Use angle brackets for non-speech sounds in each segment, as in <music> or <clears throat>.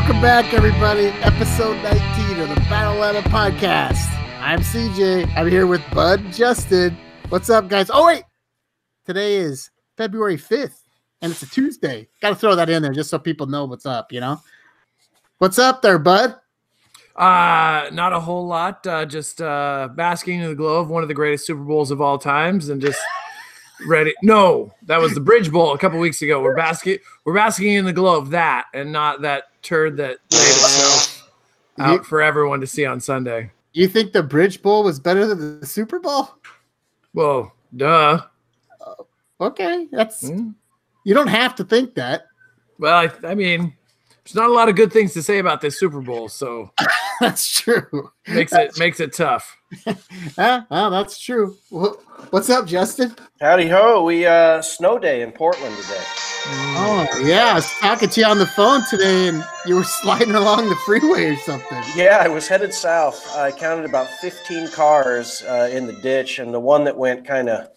Welcome back, everybody. Episode 19 of the Battle Ladder Podcast. I'm CJ. I'm here with Bud Justin. What's up, guys? Oh, wait. Today is February 5th, and it's a Tuesday. Got to throw that in there just so people know what's up, you know? What's up there, Bud? Uh, not a whole lot. Uh, just uh, basking in the glow of one of the greatest Super Bowls of all times, and just ready. No, that was the Bridge Bowl a couple weeks ago. We're basking, we're basking in the glow of that, and not that turd that laid itself out You, for everyone to see on Sunday. you think the Bridge Bowl was better than the Super Bowl? Well, duh. Okay, that's Hmm. you don't have to think that. Well, I, I mean, there's not a lot of good things to say about this Super Bowl, so <laughs> That's true. makes it makes it tough. <laughs> Ah, ah, that's true. Wha- What's up, Justin? Howdy ho! We uh, snow day in Portland today. Oh yeah, I was talking to you on the phone today, and you were <laughs> sliding along the freeway or something. Yeah, I was headed south. I counted about 15 cars uh, in the ditch, and the one that went kind of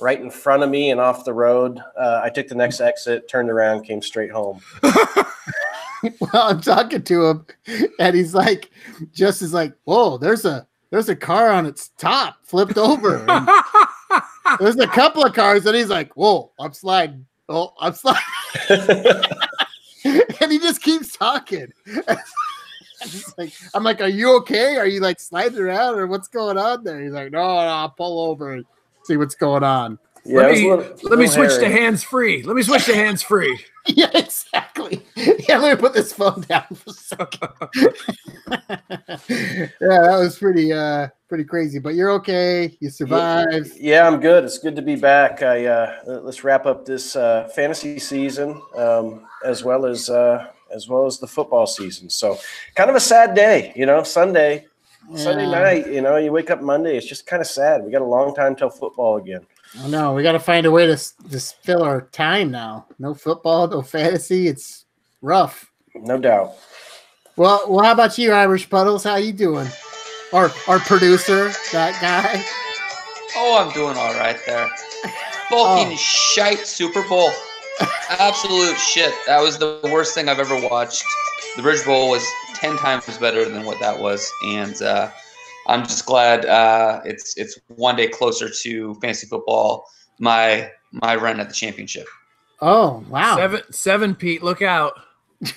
right in front of me and off the road. Uh, I took the next exit, turned around, came straight home. <laughs> <laughs> well, I'm talking to him, and he's like, just is like, whoa, there's a there's a car on its top flipped over. There's a couple of cars, and he's like, whoa, I'm sliding. Oh, I'm sliding, <laughs> and he just keeps talking. <laughs> I'm like, I'm like, are you okay? Are you like sliding around, or what's going on there? He's like, no, no, I'll pull over and see what's going on. Yeah, let me little- let me little switch to hands free. Let me switch to hands free. <laughs> Yeah, exactly. Yeah, let me put this phone down for a second. yeah, that was pretty uh pretty crazy, but you're okay. You survived. Yeah, I'm good. It's good to be back. I uh, let's wrap up this uh, fantasy season um, as well as uh, as well as the football season. So, kind of a sad day, you know. Sunday, Sunday night, you know, you wake up Monday. It's just kind of sad. We got a long time till football again. I know we got to find a way to just fill our time now. No football, no fantasy. It's rough. No doubt. Well, well, how about you, Irish Puddles? How you doing? Our our producer, that guy. Oh, I'm doing all right there. Fucking Oh. shite Super Bowl. Absolute shit. That was the worst thing I've ever watched. The Bridge Bowl was ten times better than what that was, and uh, I'm just glad uh, it's it's one day closer to fantasy football. My my run at the championship. Oh wow! Seven seven Pete, look out. <laughs>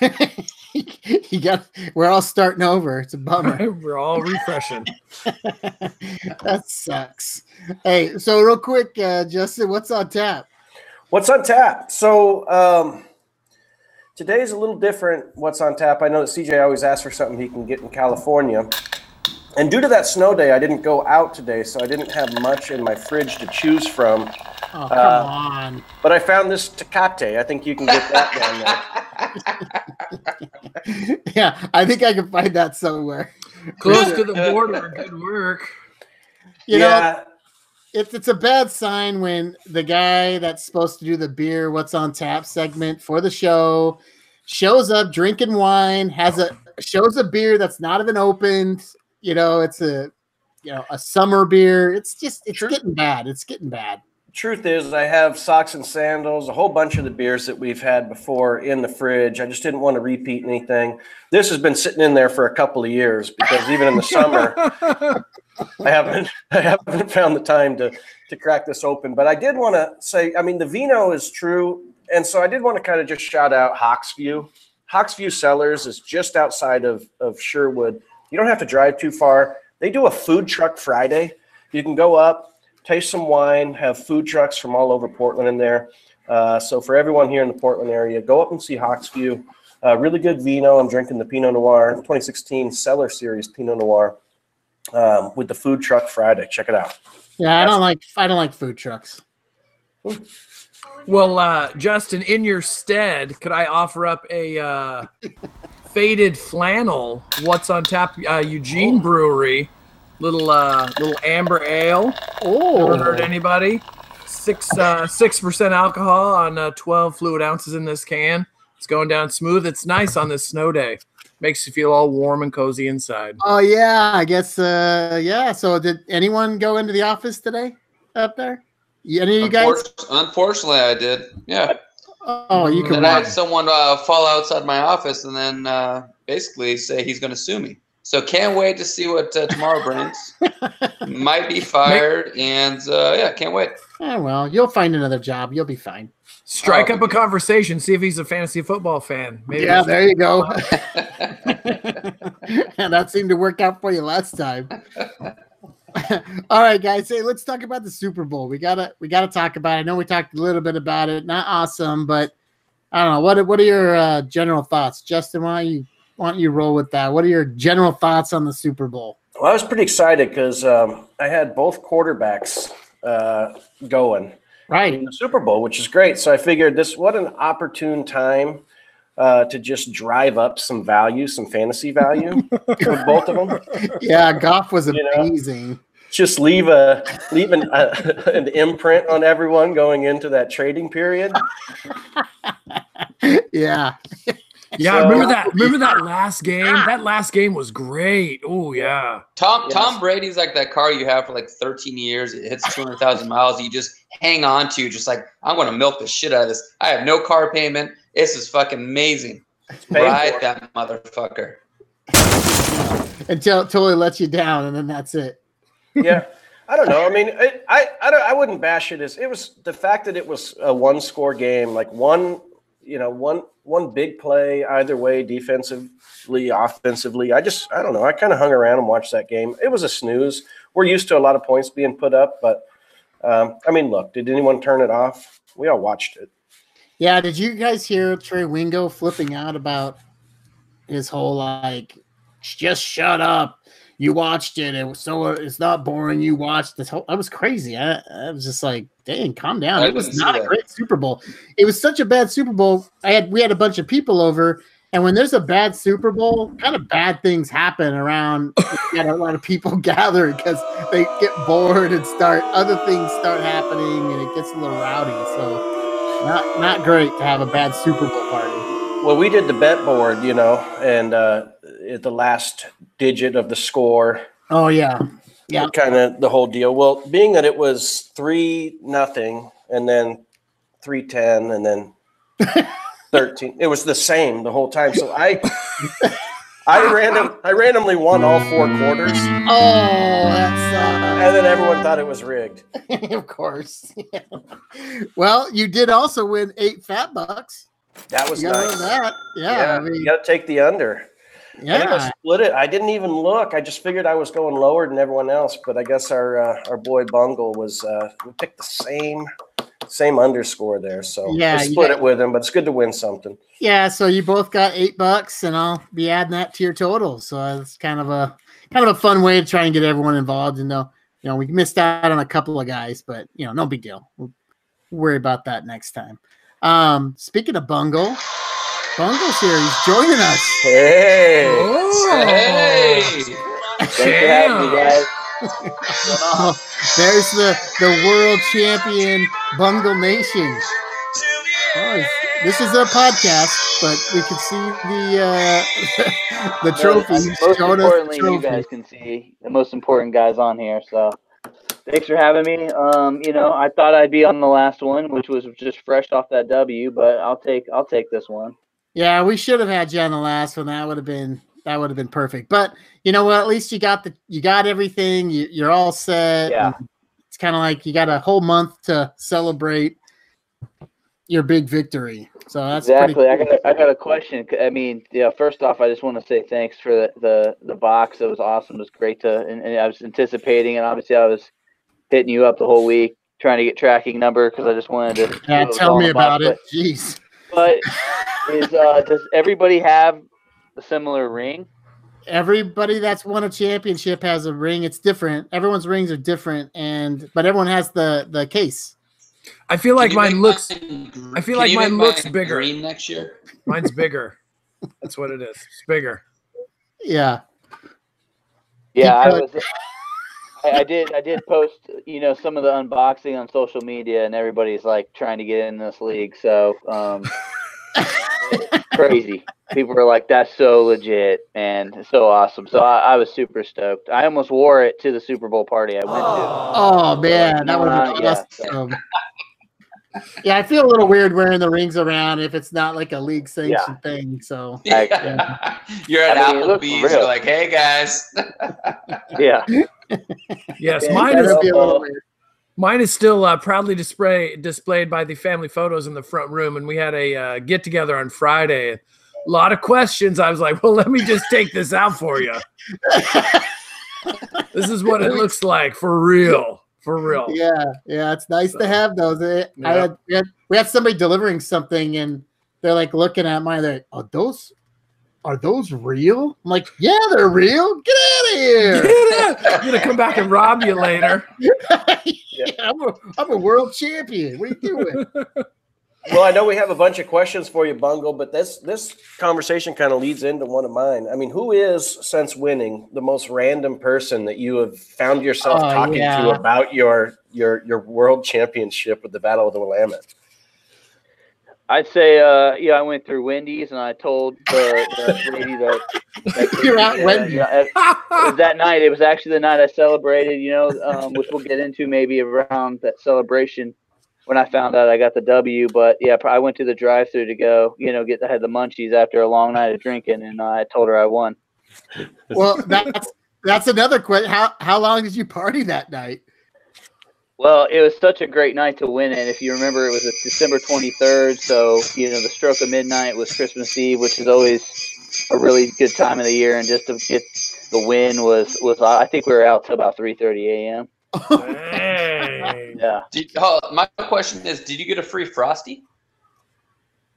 <laughs> you got. We're all starting over. It's a bummer. <laughs> We're all refreshing. <laughs> that sucks. Hey, so real quick, uh, Justin, what's on tap? What's on tap? So um, today's a little different. What's on tap? I know that CJ always asks for something he can get in California. And due to that snow day, I didn't go out today, so I didn't have much in my fridge to choose from. Oh, come Uh, on. But I found this Tecate. I think you can get that down there. <laughs> Yeah, I think I can find that somewhere. Close to the border. Good work. You know, yeah, it's it's a bad sign when the guy that's supposed to do the beer what's on tap segment for the show shows up drinking wine, has a shows a beer that's not even opened. You know, it's a you know a summer beer. It's just it's Sure. getting bad. It's getting bad. Truth is, I have socks and sandals, a whole bunch of the beers that we've had before in the fridge. I just didn't want to repeat anything. This has been sitting in there for a couple of years because even in the <laughs> summer, I haven't <laughs> I haven't found the time to to crack this open. But I did want to say, I mean, the vino is true, and so I did want to kind of just shout out Hawksview. Hawksview Cellars is just outside of of Sherwood. You don't have to drive too far. They do a food truck Friday. You can go up, taste some wine, have food trucks from all over Portland in there. Uh, so for everyone here in the Portland area, go up and see Hawksview. Uh, really good vino. I'm drinking the Pinot Noir 2016 Cellar Series Pinot Noir um, with the food truck Friday. Check it out. Yeah, I don't like I don't like food trucks. Well, uh, Justin, in your stead, could I offer up a uh, <laughs> faded flannel? What's on tap? Uh, Eugene Brewery, little uh, little amber ale. Oh, Ever heard anybody? Six uh, six percent alcohol on uh, twelve fluid ounces in this can. It's going down smooth. It's nice on this snow day. Makes you feel all warm and cozy inside. Oh yeah, I guess. Uh, yeah. So did anyone go into the office today up there? Any of you guys? Unfortunately, I did. Yeah. Oh, you And can then I had someone uh, fall outside my office and then uh, basically say he's going to sue me. So can't wait to see what uh, tomorrow brings. Might be fired, <laughs> and uh, yeah, can't wait. Oh, well, you'll find another job. You'll be fine. Strike Oh, up a conversation. See if he's a fantasy football fan. Maybe Yeah, there you go. and <laughs> <laughs> that seemed to work out for you last time. All right, guys. Hey, let's talk about the Super Bowl. We gotta we gotta talk about it. I know we talked a little bit about it. Not awesome, but I don't know. What are- what are your uh, general thoughts, Justin? Why don't you why don't you roll with that? What are your general thoughts on the Super Bowl? Well, I was pretty excited because um, I had both quarterbacks uh, going Right. in the Super Bowl, which is great. So I figured this what an opportune time uh, to just drive up some value, some fantasy value <laughs> with both of them. Yeah, Goff was You know? amazing. Just leave a leave an, uh, <laughs> an imprint on everyone going into that trading period. <laughs> Yeah. Yeah, So- remember uh, that? Remember that last game? That last game was great. Oh yeah. Tom Yes. Tom Brady's like that car you have for like 13 years. It hits 200,000 miles. You just hang on to, just like I'm going to milk the shit out of this. I have no car payment. This is fucking amazing. paid Ride that motherfucker. <laughs> Until it totally lets you down, and then that's it. yeah <laughs> i don't know i mean I, I i don't i wouldn't bash it as it was the fact that it was a one score game like one you know one one big play either way defensively offensively i just i don't know i kind of hung around and watched that game. It was a snooze. We're used to a lot of points being put up but um, i mean look did anyone turn it off? We all watched it. Yeah, did you guys hear Trey Wingo flipping out about his whole like just shut up. You watched it. It was so it's not boring. You watched this whole. That was crazy. I, I was just like, dang, calm down. I it was didn't a great Super Bowl. It was such a bad Super Bowl. I had we had a bunch of people over, and when there's a bad Super Bowl, kind of bad things happen around. you know, a lot of people <laughs> gather because they get bored and start other things start happening, and it gets a little rowdy. So not not great to have a bad Super Bowl party. well we did the bet board you know and uh at the last digit of the score Oh yeah, yeah. kind of the whole deal. Well, being that it was three nothing and then three ten and then <laughs> thirteen, it was the same the whole time. So I, I random, I randomly won all four quarters, Oh, that's And then everyone thought it was rigged. uh, <laughs> of course. <laughs> well, you did also win eight fat bucks. That was You nice. that. Yeah, Yeah, I mean, you got to take the under. I think I yeah. split it. I didn't even look. I just figured I was going lower than everyone else. But I guess our uh, our boy Bungle was. Uh, we picked the same same underscore there, so Yeah, I split got- it with him. But it's good to win something. Yeah, so you both got eight bucks, and I'll be adding that to your total. So it's kind of a kind of a fun way to try and get everyone involved. And though you know, we missed out on a couple of guys, but you know, no big deal. We'll worry about that next time. Um, speaking of Bungle, Bungle's here. He's joining us. Hey. Oh. Hey, Thanks for having me, guys. Oh, <laughs> there's the the world champion Bungle Nation. Oh, this is a podcast, but we can see the uh, <laughs> the trophy. No, He's most showing us the importantly, you guys can see the most important guys on here. So, thanks for having me. Um, you know, I thought I'd be on the last one, which was just fresh off that W, but I'll take I'll take this one. Yeah, we should have had you on the last one. That would have been that would have been perfect. But you know what? At least you got the you got everything. You, you're all set. Yeah. It's kind of like you got a whole month to celebrate your big victory. So that's exactly. I got a, I got a question. I mean, yeah. First off, I just want to say thanks for the the, the box. It was awesome. It was great to, and, and I was anticipating, and obviously I was hitting you up the whole week trying to get tracking number because I just wanted to. yeah, tell me the box, about but- it. Jeez. But is uh, does everybody have a similar ring? Everybody that's won a championship has a ring. It's different. Everyone's rings are different, and but everyone has the the case. I feel like mine looks. mine I feel like mine looks mine bigger. Green next year. Mine's bigger. That's what it is. It's bigger. Yeah. Yeah, I was. I, I did. I did post, you know, some of the unboxing on social media, and everybody's like trying to get in this league. So um, <laughs> crazy. People are like, "That's so legit and so awesome." So I, I was super stoked. I almost wore it to the Super Bowl party I went to. Oh man, that would Uh, be yeah, awesome. <laughs> Yeah, I feel a little weird wearing the rings around if it's not like a league sanctioned thing. So Yeah. <laughs> You're at I mean, Applebee's. You're like, hey guys. Yeah. Yes, Yeah, mine is that'd be a little weird. mine is still uh, proudly display, displayed by the family photos in the front room, and we had a uh, get together on Friday. A lot of questions. I was like, well, let me just take this out for you. <laughs> This is what it looks like for real, for real. Yeah, yeah, it's nice to have those. Eh, I Yeah. had, we, had, we had somebody delivering something, and they're like looking at mine. They're like, "Oh, those are those real?" I'm like, "Yeah, they're real. Get out of here!" I'm gonna come back and rob you later. <laughs> yeah, I'm, a, I'm a world champion. What are you doing? <laughs> Well, I know we have a bunch of questions for you, Bungle, but this this conversation kind of leads into one of mine. I mean, who is since winning the most random person that you have found yourself Oh, talking to about your your your world championship with the Battle of the Willamette? I'd say, uh, yeah, I went through Wendy's and I told the, the lady that, that <laughs> You're at Wendy's. yeah, it that night. It was actually the night I celebrated, you know, um, which we'll get into maybe around that celebration when I found out I got the W. But yeah, I went to the drive-through to go, you know, get I had the munchies after a long night of drinking, and I told her I won. <laughs> Well, that's that's another question. How how long did you party that night? Well, it was such a great night to win it. If you remember, it was a December 23rd, so you know the stroke of midnight was Christmas Eve, which is always a really good time of the year, and just to get the win was was I think we were out till about 3:30 a.m. Dang. Yeah, Did, oh, my question is, did you get a free frosty?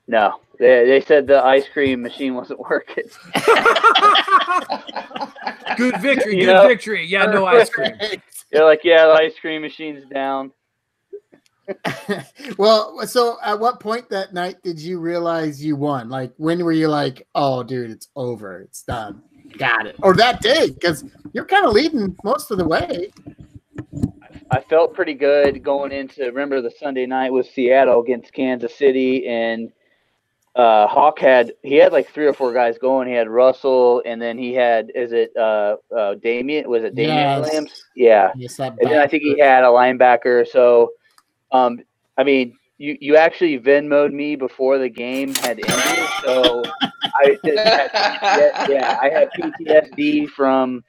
no, they they said the ice cream machine wasn't <laughs> working. <laughs> good victory, You good know- victory. Yeah, no ice cream. They're like, yeah, the ice cream machine's down. <laughs> well, so at what point that night did you realize you won? Like, when were you like, "Oh, dude, it's over, it's done, got it," or that day? Because you're kind of leading most of the way. I felt pretty good going into remember the Sunday night with Seattle against Kansas City and uh Hawk had he had like three or four guys going. He had Russell and then he had is it uh uh Damien was it Damien Yes. Williams? Yeah. Yes, And then I think he had a linebacker. So um I mean you, you actually Venmoed me before the game had ended, so I had, yeah, yeah, I had PTSD from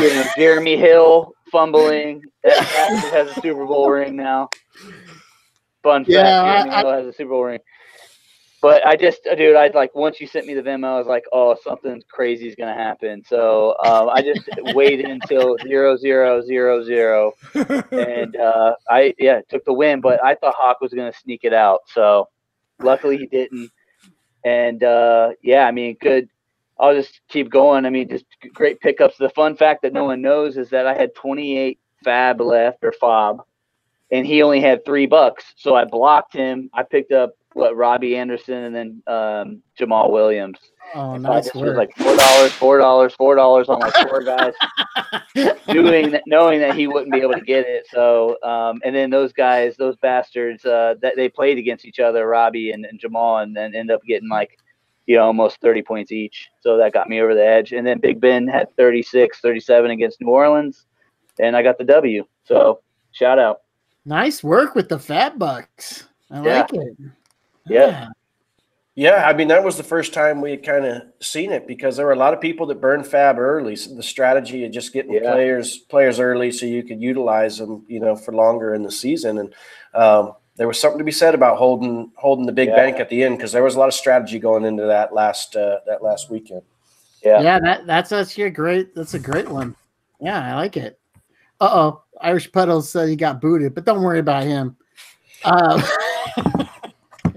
you know Jeremy Hill fumbling. That that has a Super Bowl ring now. Fun fact: Yeah, I- Jeremy Hill has a Super Bowl ring. But I just, uh, dude, I like once you sent me the Venmo, I was like, oh, something crazy is gonna happen. So um, I just <laughs> waited until zero zero zero zero, and uh, I yeah took the win. But I thought Hawk was gonna sneak it out. So luckily he didn't. And uh, yeah, I mean, good. I'll just keep going. I mean, just great pickups. The fun fact that no one knows is that I had 28 fab left or fob, and he only had three bucks. So I blocked him. I picked up what Robbie Anderson and then um, Jamaal Williams. Oh, So nice was like four dollars, four dollars, four dollars on like four <laughs> guys, doing that, knowing that he wouldn't be able to get it. So, um, and then those guys, those bastards, uh, that they played against each other, Robbie and, and Jamal, and then end up getting like, you know, almost 30 points each. So that got me over the edge. And then Big Ben had 36, 37 against New Orleans, and I got the W. So shout out. Nice work with the fat bucks. I Yeah. like it. Yeah. Yeah, I mean that was the first time we had kind of seen it because there were a lot of people that burned fab early. So the strategy of just getting Yeah. players players early so you could utilize them, you know, for longer in the season. And um, there was something to be said about holding holding the big Yeah. bank at the end because there was a lot of strategy going into that last uh, that last weekend. Yeah. Yeah, that that's actually a great. That's a great one. Yeah, I like it. Uh oh, Irish Puddles said he got booted, but don't worry about him. Um, <laughs>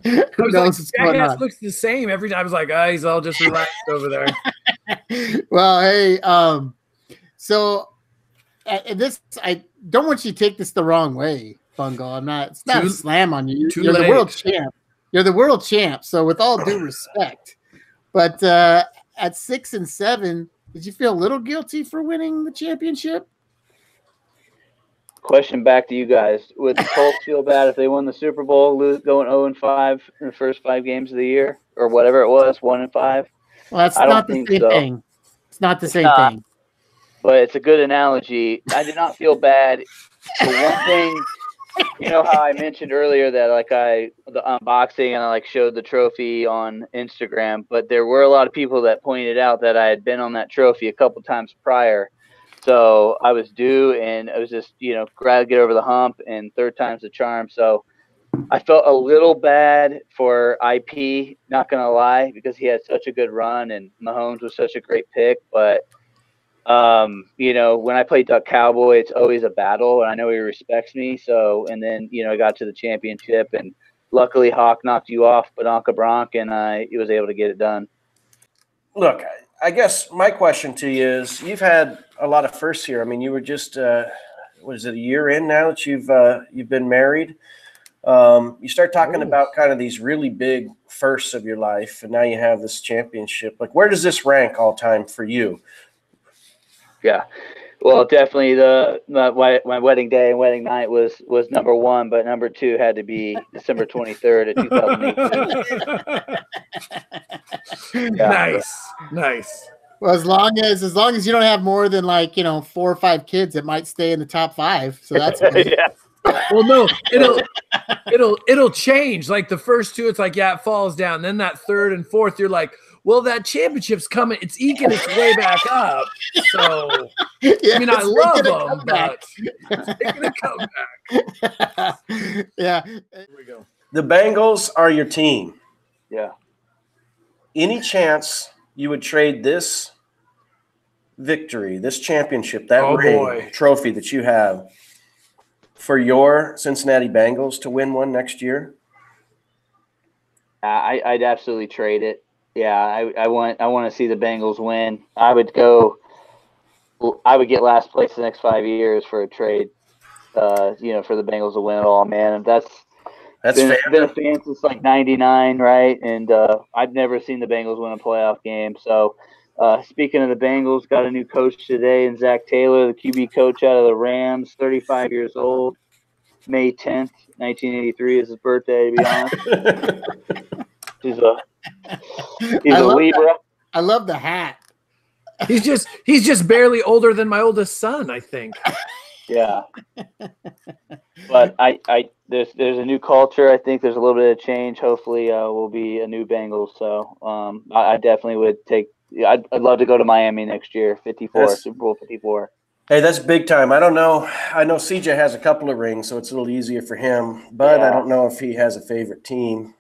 <laughs> who was like, what's looks the same every time. I was like, ah, he's all just relaxed over there. <laughs> well, hey, um, so uh, this I don't want you to take this the wrong way, Bungle. I'm not. It's not Too- a slam on you. You're the world champ. You're the world champ. So with all due respect, but uh, at six and seven, did you feel a little guilty for winning the championship? Question back to you guys: Would the Colts feel bad if they won the Super Bowl, lose, going zero and five in the first five games of the year, or whatever it was, one and five? Well, that's I don't the same so. thing. It's not the same not. thing. But it's a good analogy. I did not feel bad. The one thing you know how I mentioned earlier that like I the unboxing and I like showed the trophy on Instagram, but there were a lot of people that pointed out that I had been on that trophy a couple times prior. So I was due and it was just, you know, to get over the hump and third time's the charm. So I felt a little bad for IP, not gonna lie, because he had such a good run and Mahomes was such a great pick, but um, you know, when I play Duck Cowboy, it's always a battle, and I know he respects me. So, and then you know, I got to the championship, and luckily Hawk knocked you off, Badonka Bronk, and I was able to get it done. Look, I guess my question to you is: You've had a lot of firsts here. I mean, you were just uh, what is it a year in now that you've uh, you've been married? Um, you start talking Ooh. about kind of these really big firsts of your life, and now you have this championship. Like, where does this rank all time for you? Yeah. Well, definitely the my, my my wedding day and wedding night was was number one, but number two had to be December twenty third of two thousand eighteen. <laughs> Nice, nice. Well, as long as as long as you don't have more than like you know four or five kids, it might stay in the top five. So that's <laughs> good. yeah. Well, no, it'll it'll it'll change. Like the first two, it's like yeah, it falls down. Then that third and fourth, you're like, well, that championship's coming. It's eking its way back up. So Yeah, <laughs> I mean, I love them, comeback. but it's <laughs> making a comeback. <laughs> yeah, Here we go. The Bengals are your team. Yeah. Any chance you would trade this victory, this championship, that Oh, ring, boy. trophy that you have, for your Cincinnati Bengals to win one next year? Uh, I, I'd absolutely trade it. Yeah, I, I want I want to see the Bengals win. I would go. I would get last place the next five years for a trade. Uh, you know, for the Bengals to win it all, man. And that's That's been, fair. been a fan since like '99, right? And uh, I've never seen the Bengals win a playoff game. So, uh, speaking of the Bengals, got a new coach today, and Zac Taylor, the QB coach out of the Rams, 35 years old. May 10th, 1983 is his birthday. To be honest, <laughs> he's a <laughs> he's I a love Libra. I love the hat. He's just he's just barely older than my oldest son, I think. <laughs> Yeah. <laughs> but I, I there's there's a new culture. I think there's a little bit of change. Hopefully, uh, will be a new Bengals. So um, I, I definitely would take. yeah, I'd, I'd love to go to Miami next year. 54 That's- Super Bowl 54. Hey, that's big time. I don't know. I know CJ has a couple of rings, so it's a little easier for him. But I don't know if he has a favorite team.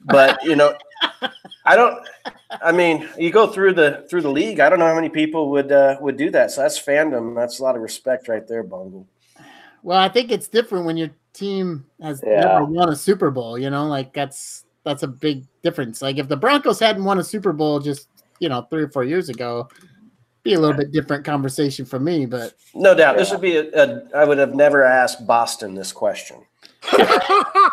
But you know, I don't. I mean, you go through the through the league. I don't know how many people would uh, would do that. So that's fandom. That's a lot of respect right there, Bungle. Well, I think it's different when your team has Yeah. never won a Super Bowl. You know, like that's that's a big difference. Like if the Broncos hadn't won a Super Bowl just you know three or four years ago, be a little bit different conversation for me. But No doubt. This would be a, a. I would have never asked Boston this question. <laughs>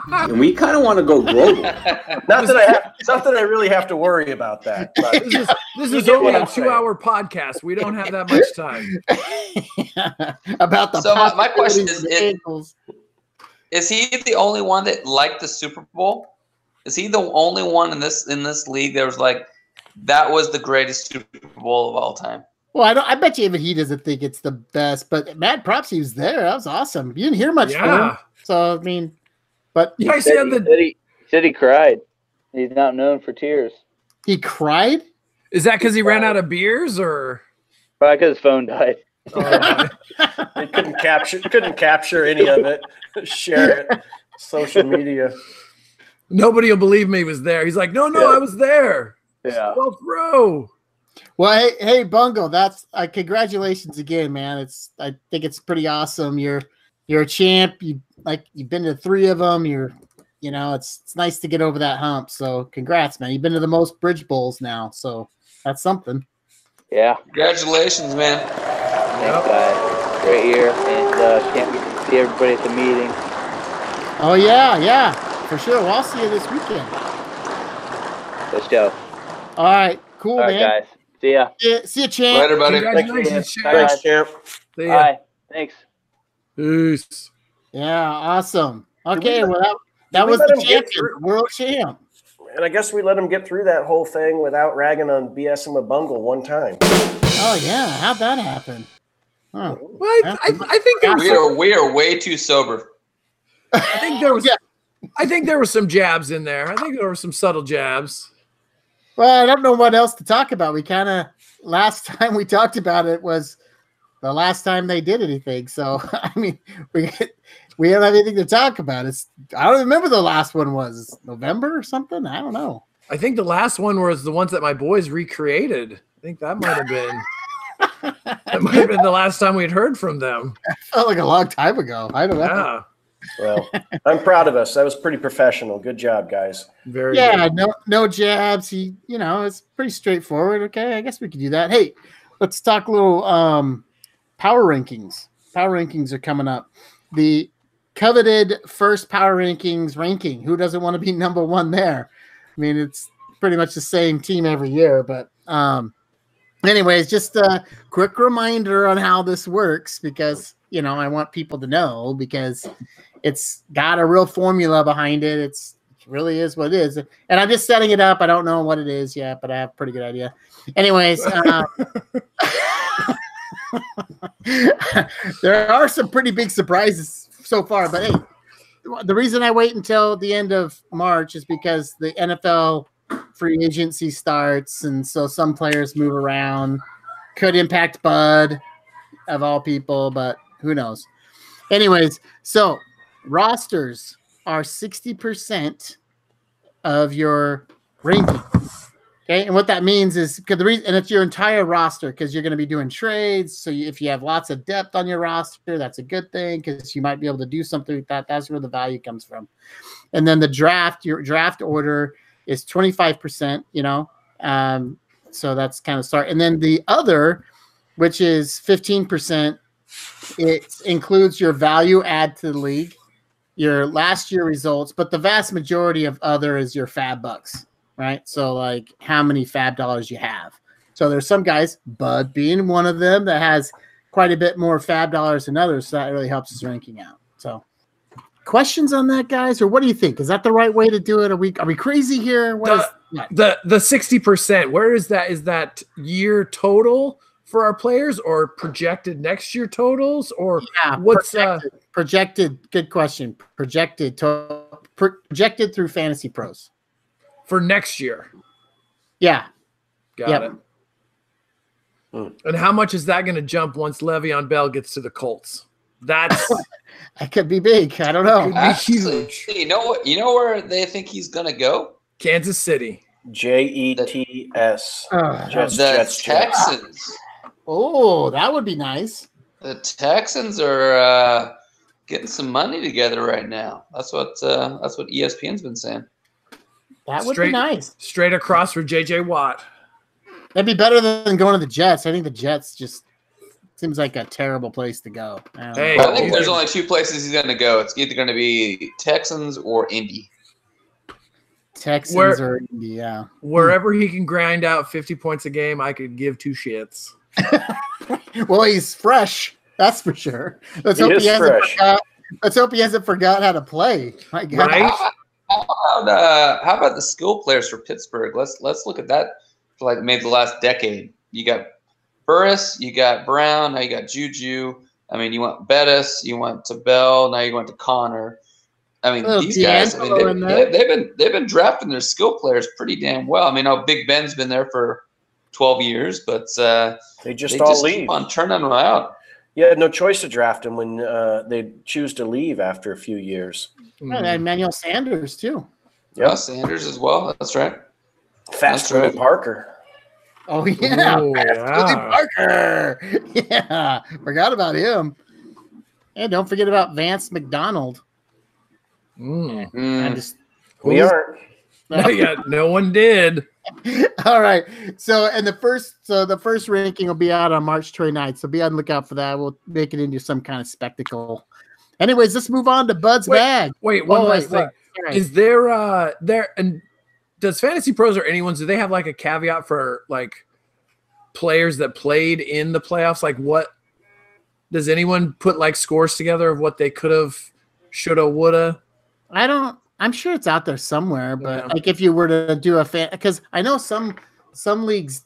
<laughs> And we kind of want to go global. <laughs> Not that I have. Not that I really have to worry about that. But This is this is only what a I'm saying. two-hour podcast. We don't have that much time. <laughs> about the So my- my question possibilities is, of it- the Bengals. Is he the only one that liked the Super Bowl? Is he the only one in this in this league that was like that was the greatest Super Bowl of all time? Well, I don't. I bet you even he doesn't think it's the best. But mad props, he was there. That was awesome. You didn't hear much from him, so I mean, but <laughs> You guys Said said he, the said, he, said he cried. He's not known for tears. he cried. is that because he ran out of beers or Probably because his phone died. uh, they <laughs> couldn't capture. Couldn't capture any of it. <laughs> Share it. Social media. nobody will believe me he was there? He's like, no, no, Yeah. I was there. Yeah. 12th row. Well, hey, hey, Bungo, that's uh, congratulations again, man. It's I think it's pretty awesome. You're you're a champ. You like you've been to three of them. You're you know it's it's nice to get over that hump. So congrats, man. You've been to the most bridge bowls now, so that's something. Yeah. Congratulations, man. Thanks, guys. Great year. And uh, can't wait to see everybody at the meeting. Oh yeah, yeah, for sure. Well, I'll see you this weekend. Let's go. All right, cool, All right, man. guys. See ya. See ya, see ya, champ. Later, buddy. Congratulations, Bye. champ. Thanks, champ. See ya. Bye. Thanks. Peace. Yeah, awesome. Did we Okay, well that, that was let the champion, world champ. And I guess we let him get through that whole thing without ragging on BS with Bungle one time. Oh yeah, how'd that happen? Huh. Well, I, I, I think there We are we are way too sober. I think there was. <laughs> Yeah. I think there were some jabs in there. I think there were some subtle jabs. Well, I don't know what else to talk about. We kind of last <laughs> time we talked about it was the last time they did anything. So <laughs> I mean, we we don't have anything to talk about. It's I don't remember the last one was November or something. I don't know. I think the last one was the ones that my boys recreated. I think that might have been that might have been the last time we'd heard from them. <laughs> Felt like a long time ago. I don't know. Yeah, Well, I'm proud of us. That was pretty professional. Good job, guys. very Yeah, good. no no jabs. He, you know, it's pretty straightforward. Okay, I guess we could do that. Hey, let's talk a little um power rankings. Power rankings are coming up. The coveted first power rankings ranking. Who doesn't want to be <laughs> number one there? I mean, it's pretty much the same team every year, but um anyways, just a quick reminder on how this works because you know I want people to know because it's got a real formula behind it. It's it really is what it is. And I'm just setting it up. I don't know what it is yet, but I have a pretty good idea. Anyways, uh, <laughs> <laughs> there are some pretty big surprises so far, but hey, the reason I wait until the end of March is because the NFL free agency starts, and so some players move around. Could impact Bud, of all people, but who knows? Anyways, so rosters are 60% of your ranking. Okay, and what that means is because the reason, and it's your entire roster because you're going to be doing trades. So you, if you have lots of depth on your roster, that's a good thing because you might be able to do something with that. That's where the value comes from. And then the draft, your draft order is 25%, you know, um, so that's kind of start. And then the other, which is 15%, it includes your value add to the league, your last year results, but the vast majority of other is your fab bucks, right? So like how many fab dollars you have. So there's some guys, Bud being one of them, that has quite a bit more fab dollars than others. So that really helps his ranking out. So questions on that, guys, or what do you think? Is that the right way to do it? Are we are we crazy here? What? The the sixty percent. Where is that? Is that year total for our players, or projected next year totals, or Yeah, what's uh? projected, projected? Good question. Projected to projected through Fantasy Pros. For next year? Yeah, Got Yep. it. Hmm. And how much is that going to jump once Le'Veon Bell gets to the Colts? That's <laughs> that could be big. I don't know. Actually, huge. you know what? You know where they think he's gonna go? Kansas City. J E T S. Uh, Jets, The Jets, Jets. Texans. oh, that would be nice. The Texans are uh, getting some money together right now. That's what uh, that's what ESPN's been saying. That would Straight- be nice. Straight across for JJ Watt. That'd be better than going to the Jets. I think the Jets just seems like a terrible place to go. I Hey. I think there's only two places he's gonna go. It's either gonna be Texans or Indy. Texans Where- or Indy, yeah. Wherever he can grind out 50 points a game, I could give two shits. <laughs> Well, he's fresh. That's for sure. Let's He hope is he hasn't fresh. forgot. Let's hope he hasn't forgot how to play. My God. Right? <laughs> How about, uh, how about the skill players for Pittsburgh? Let's let's look at that for like maybe the last decade. You got Burress, you got Brown, now you got Juju. I mean, you want Bettis, you want to Bell, now you want to Conner. I mean, Little these guys, I mean, they, they, they've been they've been drafting their skill players pretty damn well. I mean, oh, Big Ben's been there for twelve years, but uh, They just they all just leave. keep on turning them out. You had no choice to draft him when uh, they choose to leave after a few years. Yeah, and Emmanuel Sanders too. Yep. Yeah, Sanders as well. That's right. Fast right. Parker. Oh yeah, Ooh, Tony yeah. Parker. <laughs> Yeah, forgot about him. And don't forget about Vance McDonald. Mm. I'm Mm. just We aren't. No, <laughs> <laughs> yeah, no one did. All right. So, and the first, so the first ranking will be out on March 29th. So be on the lookout for that. We'll make it into some kind of spectacle. Anyways, let's move on to Bud's Wait, bag. Wait, one Oh, last wait, thing. Is there uh there and does Fantasy Pros or anyone's do they have like a caveat for like players that played in the playoffs? Like what does anyone put like scores together of what they could have, shoulda, woulda? I don't. I'm sure it's out there somewhere, but Yeah. like if you were to do a fan, because I know some some leagues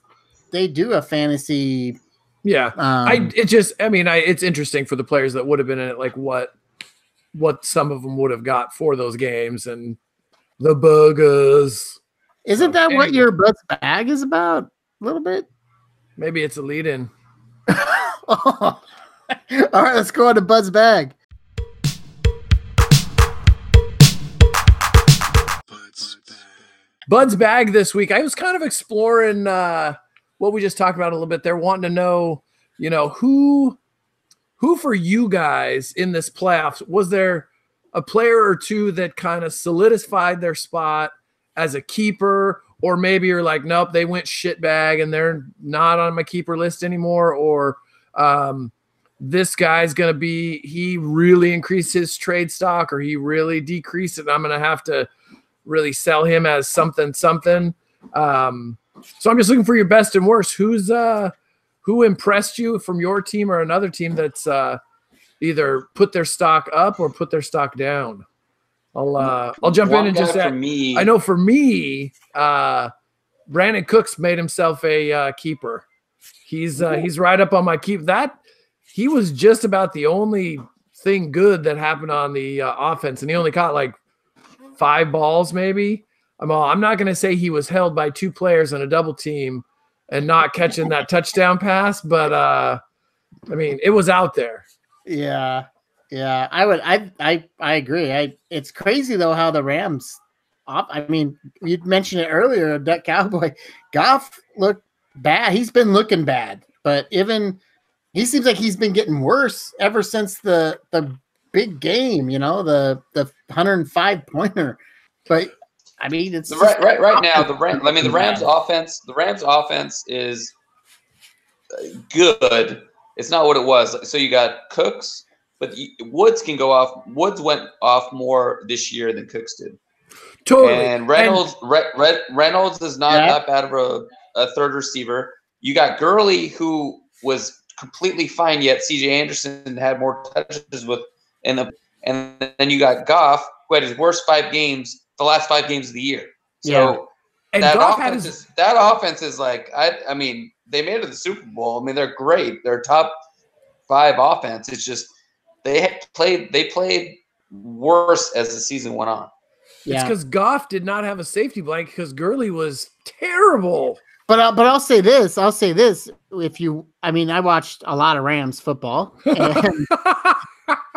they do a fantasy. Yeah. Um, I it just I mean I it's interesting for the players that would have been in it, like what what some of them would have got for those games and the burgers. Isn't that what your Bud's bag is about? A little bit. Maybe it's a lead in. <laughs> <laughs> All right, let's go on to Bud's bag. Bud's bag this week. I was kind of exploring uh, what we just talked about a little bit there, wanting to know, you know, who who for you guys in this playoffs was there a player or two that kind of solidified their spot as a keeper, or maybe you're like, nope, they went shit bag and they're not on my keeper list anymore, or um, this guy's gonna be he really increased his trade stock or he really decreased it. I'm gonna have to really sell him as something something. Um, so I'm just looking for your best and worst. Who's uh who impressed you from your team or another team that's uh either put their stock up or put their stock down? I'll uh I'll jump One in and just add, me. I know for me, uh Brandin Cooks made himself a uh, keeper. He's uh, he's right up on my keep. That he was just about the only thing good that happened on the uh, offense, and he only caught like five balls, maybe. I'm all, I'm not going to say he was held by two players on a double team and not catching that touchdown pass, but uh, I mean, it was out there. Yeah, yeah. I would. I I I agree. I. It's crazy though how the Rams. Op, I mean, you mentioned it earlier. That Cowboy Goff looked bad. He's been looking bad, but even he seems like he's been getting worse ever since the the big game. You know, the the 105 pointer. But I mean, it's The, right, right, right now, the Ram, I mean, the Rams offense, the Rams offense is uh, good. It's not what it was. So you got Cooks, but Woods can go off. Woods went off more this year than Cooks did. Totally. And Reynolds, Re, Re, Reynolds is not Yeah. that bad of a, a third receiver. You got Gurley, who was completely fine, yet CJ Anderson had more touches with, and the and then you got Goff, who had his worst five games, the last five games of the year. So Yeah. and that Goff offense his, is that offense is like I I mean they made it to the Super Bowl. I mean they're great. They're top five offense. It's just they played they played worse as the season went on. it's because Goff did not have a safety blanket because Gurley was terrible. But uh, but I'll say this. I'll say this. If you, I mean, I watched a lot of Rams football, <laughs> and,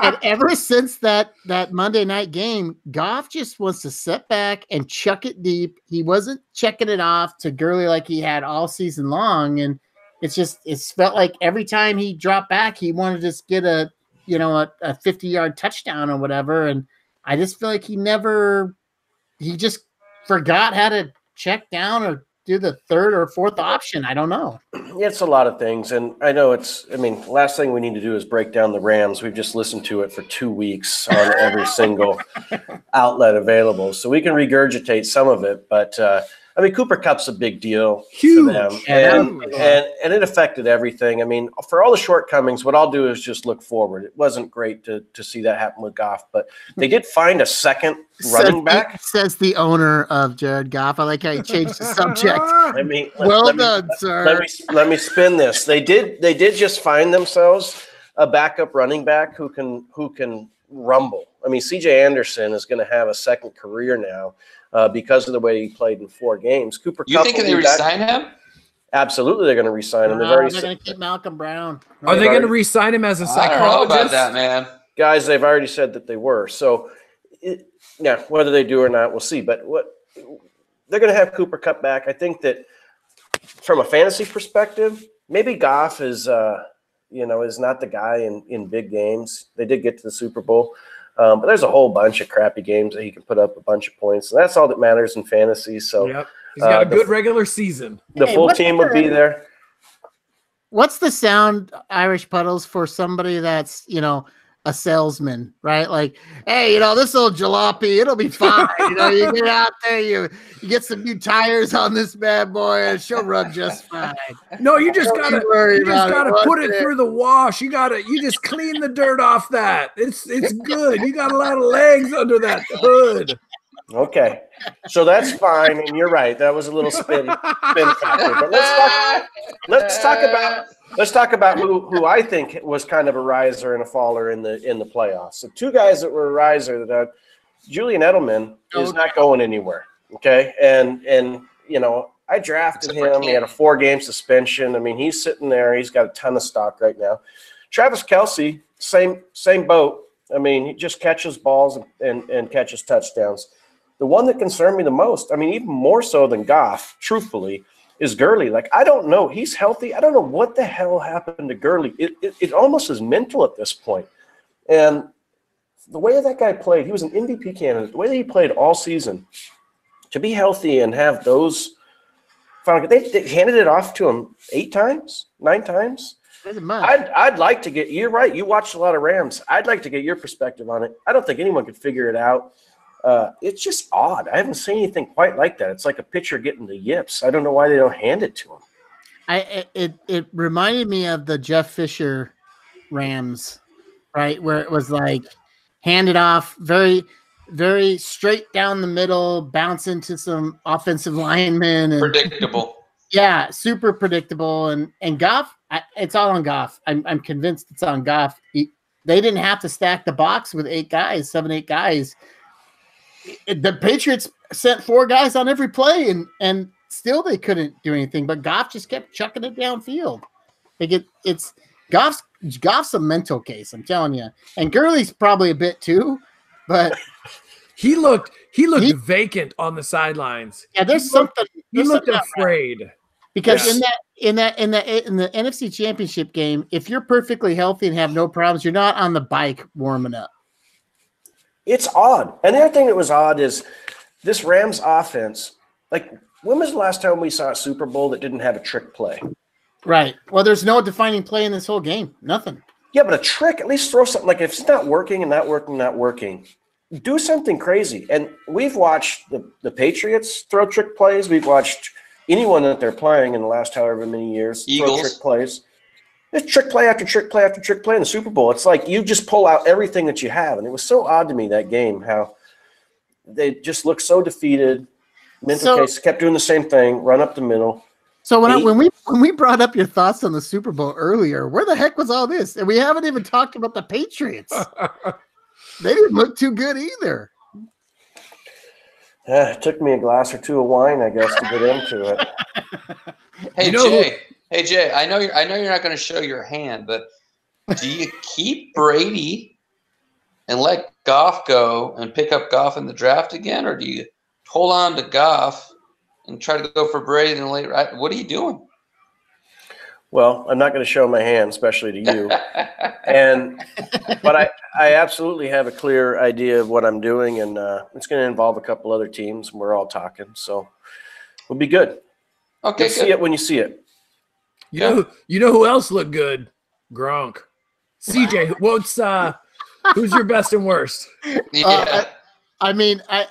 and <laughs> ever since that that Monday night game, Goff just wants to sit back and chuck it deep. He wasn't checking it off to Gurley like he had all season long, and it's just it's felt like every time he dropped back, he wanted to just get a you know a, a fifty yard touchdown or whatever. And I just feel like he never he just forgot how to check down or do the third or fourth option. I don't know. Yeah, <clears throat> it's a lot of things, and I know it's. I mean, last thing we need to do is break down the Rams. We've just listened to it for two weeks on every single <laughs> outlet available, so we can regurgitate some of it. But uh, I mean, Cooper Kupp's a big deal Huge. for them, and, and and it affected everything. I mean, for all the shortcomings, what I'll do is just look forward. It wasn't great to to see that happen with Goff, but they did find a second running says, back. says the owner of Jared Goff. I like how he changed the subject. <laughs> Let me let- well let me- done, sir. let me let me spin this. They did they did just find themselves a backup running back who can who can rumble. I mean, C.J. Anderson is going to have a second career now uh, because of the way he played in four games. Cooper, You Kupp think will they be back. resign him? Absolutely, they're going to resign him. They've No, already they're going to keep Malcolm Brown. Are they They've going to resign re-sign him as a I don't know psychologist? about that, man. guys. They've already said that they were. So, it, yeah, whether they do or not, we'll see. But what they're going to have Cooper Kupp back. I think that from a fantasy perspective, maybe Goff is, uh, you know, is not the guy in in big games. They did get to the Super Bowl, um, but there's a whole bunch of crappy games that he can put up a bunch of points, and that's all that matters in fantasy. So Yep. He's got Uh, a the- good regular season. the Hey, full team would be there. What's the sound, Irish puddles, for somebody that's you know a salesman, right? Like, hey, you know this old jalopy, it'll be fine. you know, you get <laughs> out there, you you get some new tires on this bad boy, and she'll run just fine. No, you just Don't gotta you worry you just gotta put One it through the wash. You gotta you just clean the dirt off that. It's it's good. You got a lot of legs under that hood. Okay, so that's fine, and you're right. That was a little spin spin factor. But let's talk. Let's talk about let's talk about who who I think was kind of a riser and a faller in the in the playoffs. So two guys that were a riser that uh, Julian Edelman is not going anywhere. Okay, and and you know I drafted him. He had a four game suspension. I mean he's sitting there. He's got a ton of stock right now. Travis Kelce, same same boat. I mean he just catches balls and, and catches touchdowns. The one that concerned me the most, I mean even more so than Goff, truthfully is Gurley. Like, I don't know. He's healthy. I don't know what the hell happened to Gurley. It, it, it almost is mental at this point. And the way that guy played, he was an MVP candidate. The way that he played all season, to be healthy and have those, final- they, they handed it off to him eight times, nine times. I'd, I'd like to get, you're right. You watched a lot of Rams. I'd like to get your perspective on it. I don't think anyone could figure it out. Uh, it's just odd. I haven't seen anything quite like that. It's like a pitcher getting the yips. I don't know why they don't hand it to him. I it, it it reminded me of the Jeff Fisher Rams, right? Where it was like handed off very very straight down the middle, bounce into some offensive linemen and Predictable. <laughs> yeah, super predictable and and Goff, I, it's all on Goff. I'm I'm convinced it's on Goff. He, they didn't have to stack the box with eight guys, seven, eight guys. The Patriots sent four guys on every play, and and still they couldn't do anything. But Goff just kept chucking it downfield. Like it, it's Goff's Goff's a mental case. I'm telling you, and Gurley's probably a bit too. But <laughs> He looked he looked He- vacant on the sidelines. yeah, there's He looked- something. He there's looked something afraid. Because Yes. in that in that in the in the NFC Championship game, if you're perfectly healthy and have no problems, you're not on the bike warming up. It's odd. And the other thing that was odd is this Rams offense. Like, when was the last time we saw a Super Bowl that didn't have a trick play? Right. Well, there's no defining play in this whole game. Nothing. Yeah, but a trick, at least throw something like if it's not working and not working, not working, do something crazy. And we've watched the, the Patriots throw trick plays. We've watched anyone that they're playing in the last however many years throw Eagles. trick plays. There's trick play after trick play after trick play in the Super Bowl. It's like you just pull out everything that you have. And it was so odd to me that game how they just looked so defeated. Mental So- case kept doing the same thing, run up the middle. So when I, when we when we brought up your thoughts on the Super Bowl earlier, where the heck was all this? And we haven't even talked about the Patriots. <laughs> they didn't look too good either. Eh, <sighs> it took me a glass or two of wine, I guess, to get into it. Hey You know who- Jay, hey Jay, I know you're I know you're not going to show your hand, but do you keep Brady and let Goff go and pick up Goff in the draft again, or do you hold on to Goff and try to go for Brady in the late? right? What are you doing? Well, I'm not going to show my hand, especially to you. and but I, I absolutely have a clear idea of what I'm doing, and uh, it's going to involve a couple other teams. And We're all talking, so we'll be good. okay, You'll see it when you see it. You know, you know who else looked good? Gronk. CJ, what's uh who's your best and worst? Yeah. Uh, I mean, I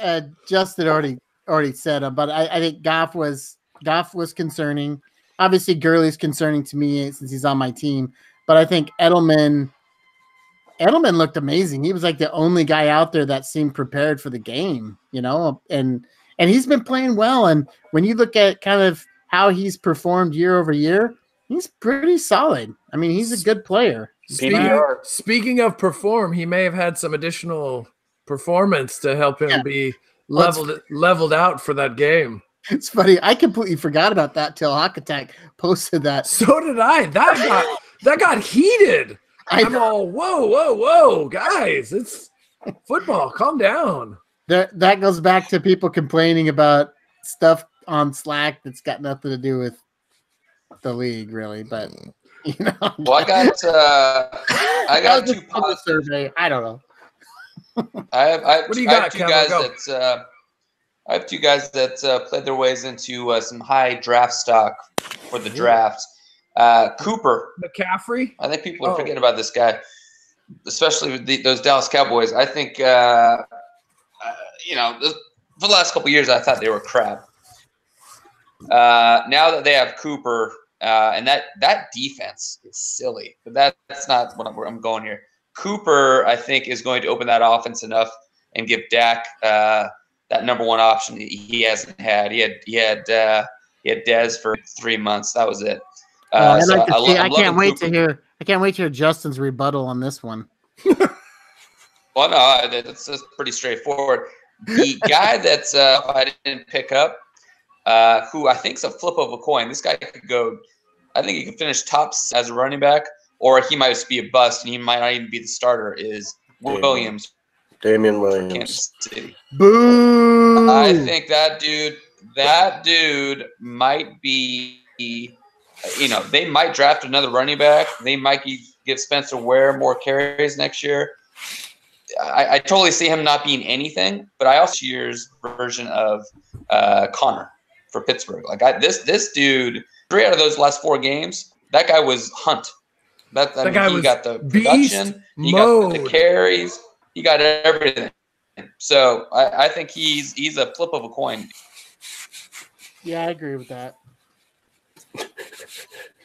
uh, Justin already already said him, but I, I think Goff was Goff was concerning. Obviously, Gurley's concerning to me since he's on my team. But I think Edelman Edelman looked amazing. He was like the only guy out there that seemed prepared for the game, you know, and and he's been playing well. And when you look at kind of how he's performed year over year, he's pretty solid. I mean, he's a good player. Speaking, PBR. speaking of perform, he may have had some additional performance to help him Yeah. be Well, leveled leveled out for that game. It's funny. I completely forgot about that till Hawk Attack posted that. So did I. That got that got heated. I I'm all whoa, whoa, whoa, guys! It's football. Calm down. that that goes back to people complaining about stuff on Slack that's got nothing to do with the league, really. But <laughs> you know, well, I got uh, I got was two just positive survey. I don't know. I have, I have, What do you I have got, two Kevin? guys Go. that uh, I have two guys that uh, played their ways into uh, some high draft stock for the draft. Uh, Cooper, McCaffrey. I think people are Oh. forgetting about this guy, especially with the, those Dallas Cowboys. I think uh, uh, you know this, for the last couple of years, I thought they were crap. Uh, now that they have Cooper, uh, and that that defense is silly, but that, that's not what I'm, where I'm going here. Cooper, I think, is going to open that offense enough and give Dak uh, that number one option he- he hasn't had. He had he had uh, he had Dez for three months. That was it. Uh, I'd so like I, see- I can't wait to hear. I can't wait to hear Justin's rebuttal on this one. <laughs> Well, no, that's, that's pretty straightforward. The guy that's uh, I didn't pick up, uh, who I think is a flip of a coin. This guy could go. I think he could finish tops as a running back, or he might just be a bust, and he might not even be the starter. Is Williams, Damien Williams. Kansas City. Boo! I think that dude, that dude might be. You know, they might draft another running back. They might give Spencer Ware more carries next year. I, I totally see him not being anything, but I also year's version of uh, Conner for Pittsburgh. Like I, this, this dude, three out of those last four games, that guy was Hunt. That, I That mean, guy he was got the production, he got the carries, he got everything. So I, I think he's he's a flip of a coin. yeah, I agree with that. <laughs>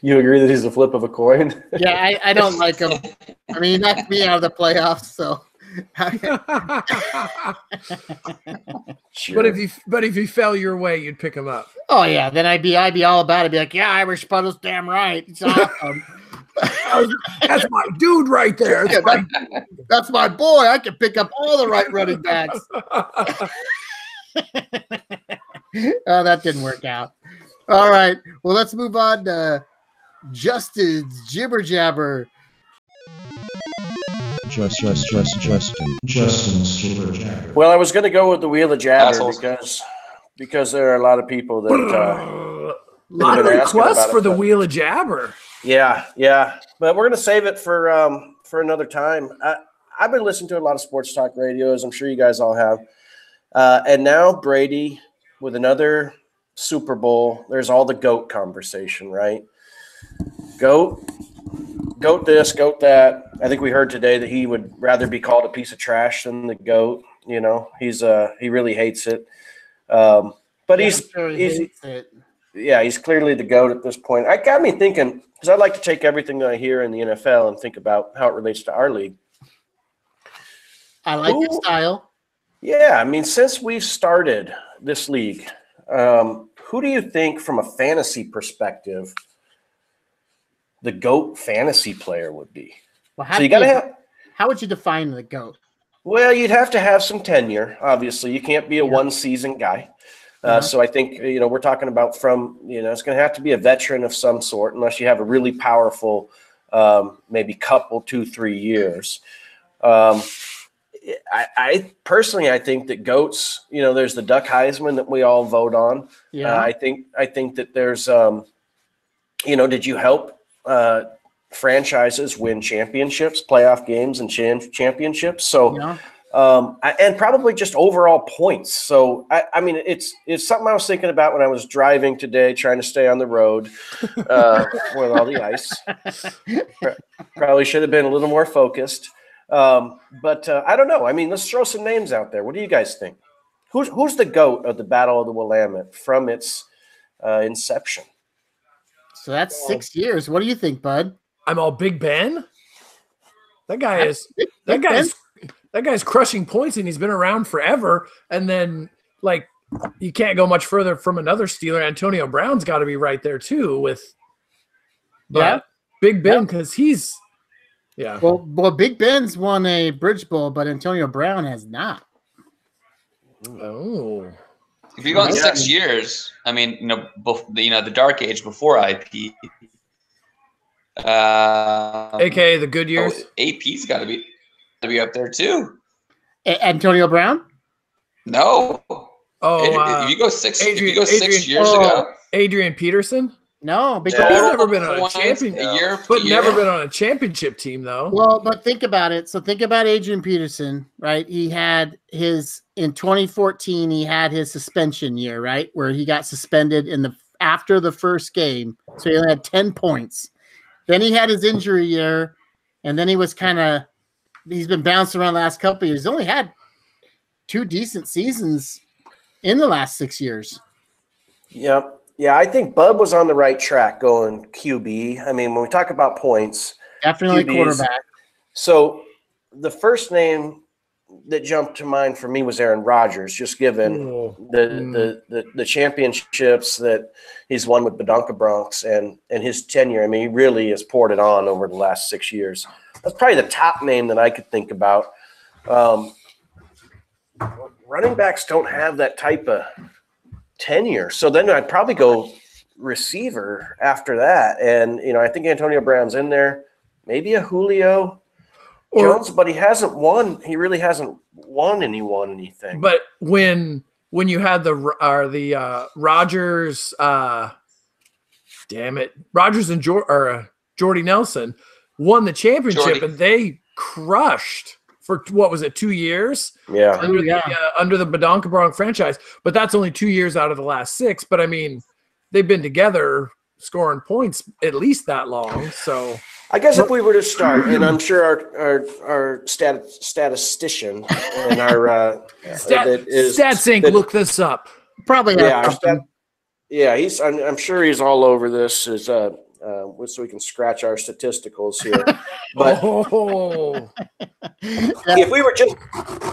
You agree that he's a flip of a coin? Yeah, I, I don't like him. <laughs> I mean, he knocked me out of the playoffs, so. But if you but if he fell your way, you'd pick him up. oh yeah, then I'd be I'd be all about it. I'd Be like, yeah, Irish Puddle's damn right. It's awesome. <laughs> <laughs> That's my dude right there. Yeah, That's my- that's my boy. I can pick up all the right running backs. <laughs> oh, that didn't work out. All right. Well, let's move on to Justin's jibber jabber. Just, just, just, Justin. Justin's Jibber Jabber. Well, I was going to go with the wheel of jabber Assholes. because because there are a lot of people that. Uh, lot of requests about it, for the but- wheel of jabber. yeah, yeah, but we're going to save it for um, for another time. I, I've been listening to a lot of sports talk radios. I'm sure you guys all have. Uh, and now Brady with another Super Bowl. There's all the goat conversation, right? Goat, goat this, goat that. I think we heard today that he would rather be called a piece of trash than the goat. You know, he's uh he really hates it. Um, but he's sure he he's yeah, he's clearly the goat at this point. I got me thinking because I like to take everything that I hear in the NFL and think about how it relates to our league. I like your Who- style. Yeah, I mean, since we've started this league, um, who do you think, from a fantasy perspective, the goat fantasy player would be? Well, how, So you got to have. how would you define the goat? Well, you'd have to have some tenure. Obviously, you can't be a Yeah. one-season guy. Uh, Uh-huh. So I think you know we're talking about from you know it's going to have to be a veteran of some sort, unless you have a really powerful, um, maybe couple two three years. Um, I, I personally I think that goats. You know, there's the Duck Heisman that we all vote on. Yeah. Uh, I think I think that there's um, you know, did you help uh, franchises win championships, playoff games, and cham- championships? So yeah. um, I- and probably just overall points. So I, I mean, it's it's something I was thinking about when I was driving today, trying to stay on the road <laughs> uh, with all the ice. Probably should have been a little more focused. Um, but uh, I don't know. I mean, let's throw some names out there. What do you guys think? Who's who's the goat of the Battle of the Willamette from its uh, inception? So that's six years. What do you think, Bud? I'm all Big Ben. That guy is Big- that Big Ben? guy's that guy's crushing points and he's been around forever. And then like you can't go much further from another Steeler. Antonio Brown's got to be right there too with Yeah. Big Ben because he's yeah. Well, well, Big Ben's won a Bridge Bowl, but Antonio Brown has not. Mm. Oh. If you go in Yeah. six years, I mean, you know, bef- the, you know, the dark age before IP. Um, AKA the good years. oh, AP's got to be to be up there too. A- Antonio Brown? No, Oh, Adrian- uh, if you go six, if you go six Adrian- years oh, ago, Adrian Peterson, No, because But he's never been on a points champion- a year, but year. never been on a championship team though. well, but think about it. So think about Adrian Peterson, right? He had his in 2014. He had his suspension year, right, where he got suspended in the after the first game, so he only had 10 points. Then he had his injury year, and then he was kind of he's been bouncing around the last couple of years. He's only had two decent seasons in the last six years. Yep. Yeah, I think Bub was on the right track going QB. I mean, when we talk about points, Definitely QBs. quarterback. So the first name that jumped to mind for me was Aaron Rodgers, just given the, Mm. the the the championships that he's won with Badonka Bronx and and his tenure. I mean, he really has poured it on over the last six years. That's probably the top name that I could think about. Um, running backs don't have that type of tenure, so then I'd probably go receiver after that. And you know, I think Antonio Brown's in there, maybe a Julio. Or- Jones, but he hasn't won. He really hasn't won anyone anything. But when when you had the or the uh Rodgers uh damn it, Rodgers and Jor- or uh, Jordy Nelson won the championship Jordy. and they crushed for what was it, 2 years yeah, under yeah. the uh, under the Badonka Bronx franchise, but that's only 2 years out of the last 6, but I mean, they've been together scoring points at least that long. So I guess if we were to start, and I'm <clears throat> sure our our, our stat, statistician and our uh, <laughs> Stat, that is- StatSync, that- look this up. Probably have yeah, stat, yeah, he's. I'm, I'm sure he's all over this. Is uh, uh, so we can scratch our statisticals here. <laughs> But oh, <laughs> if we were just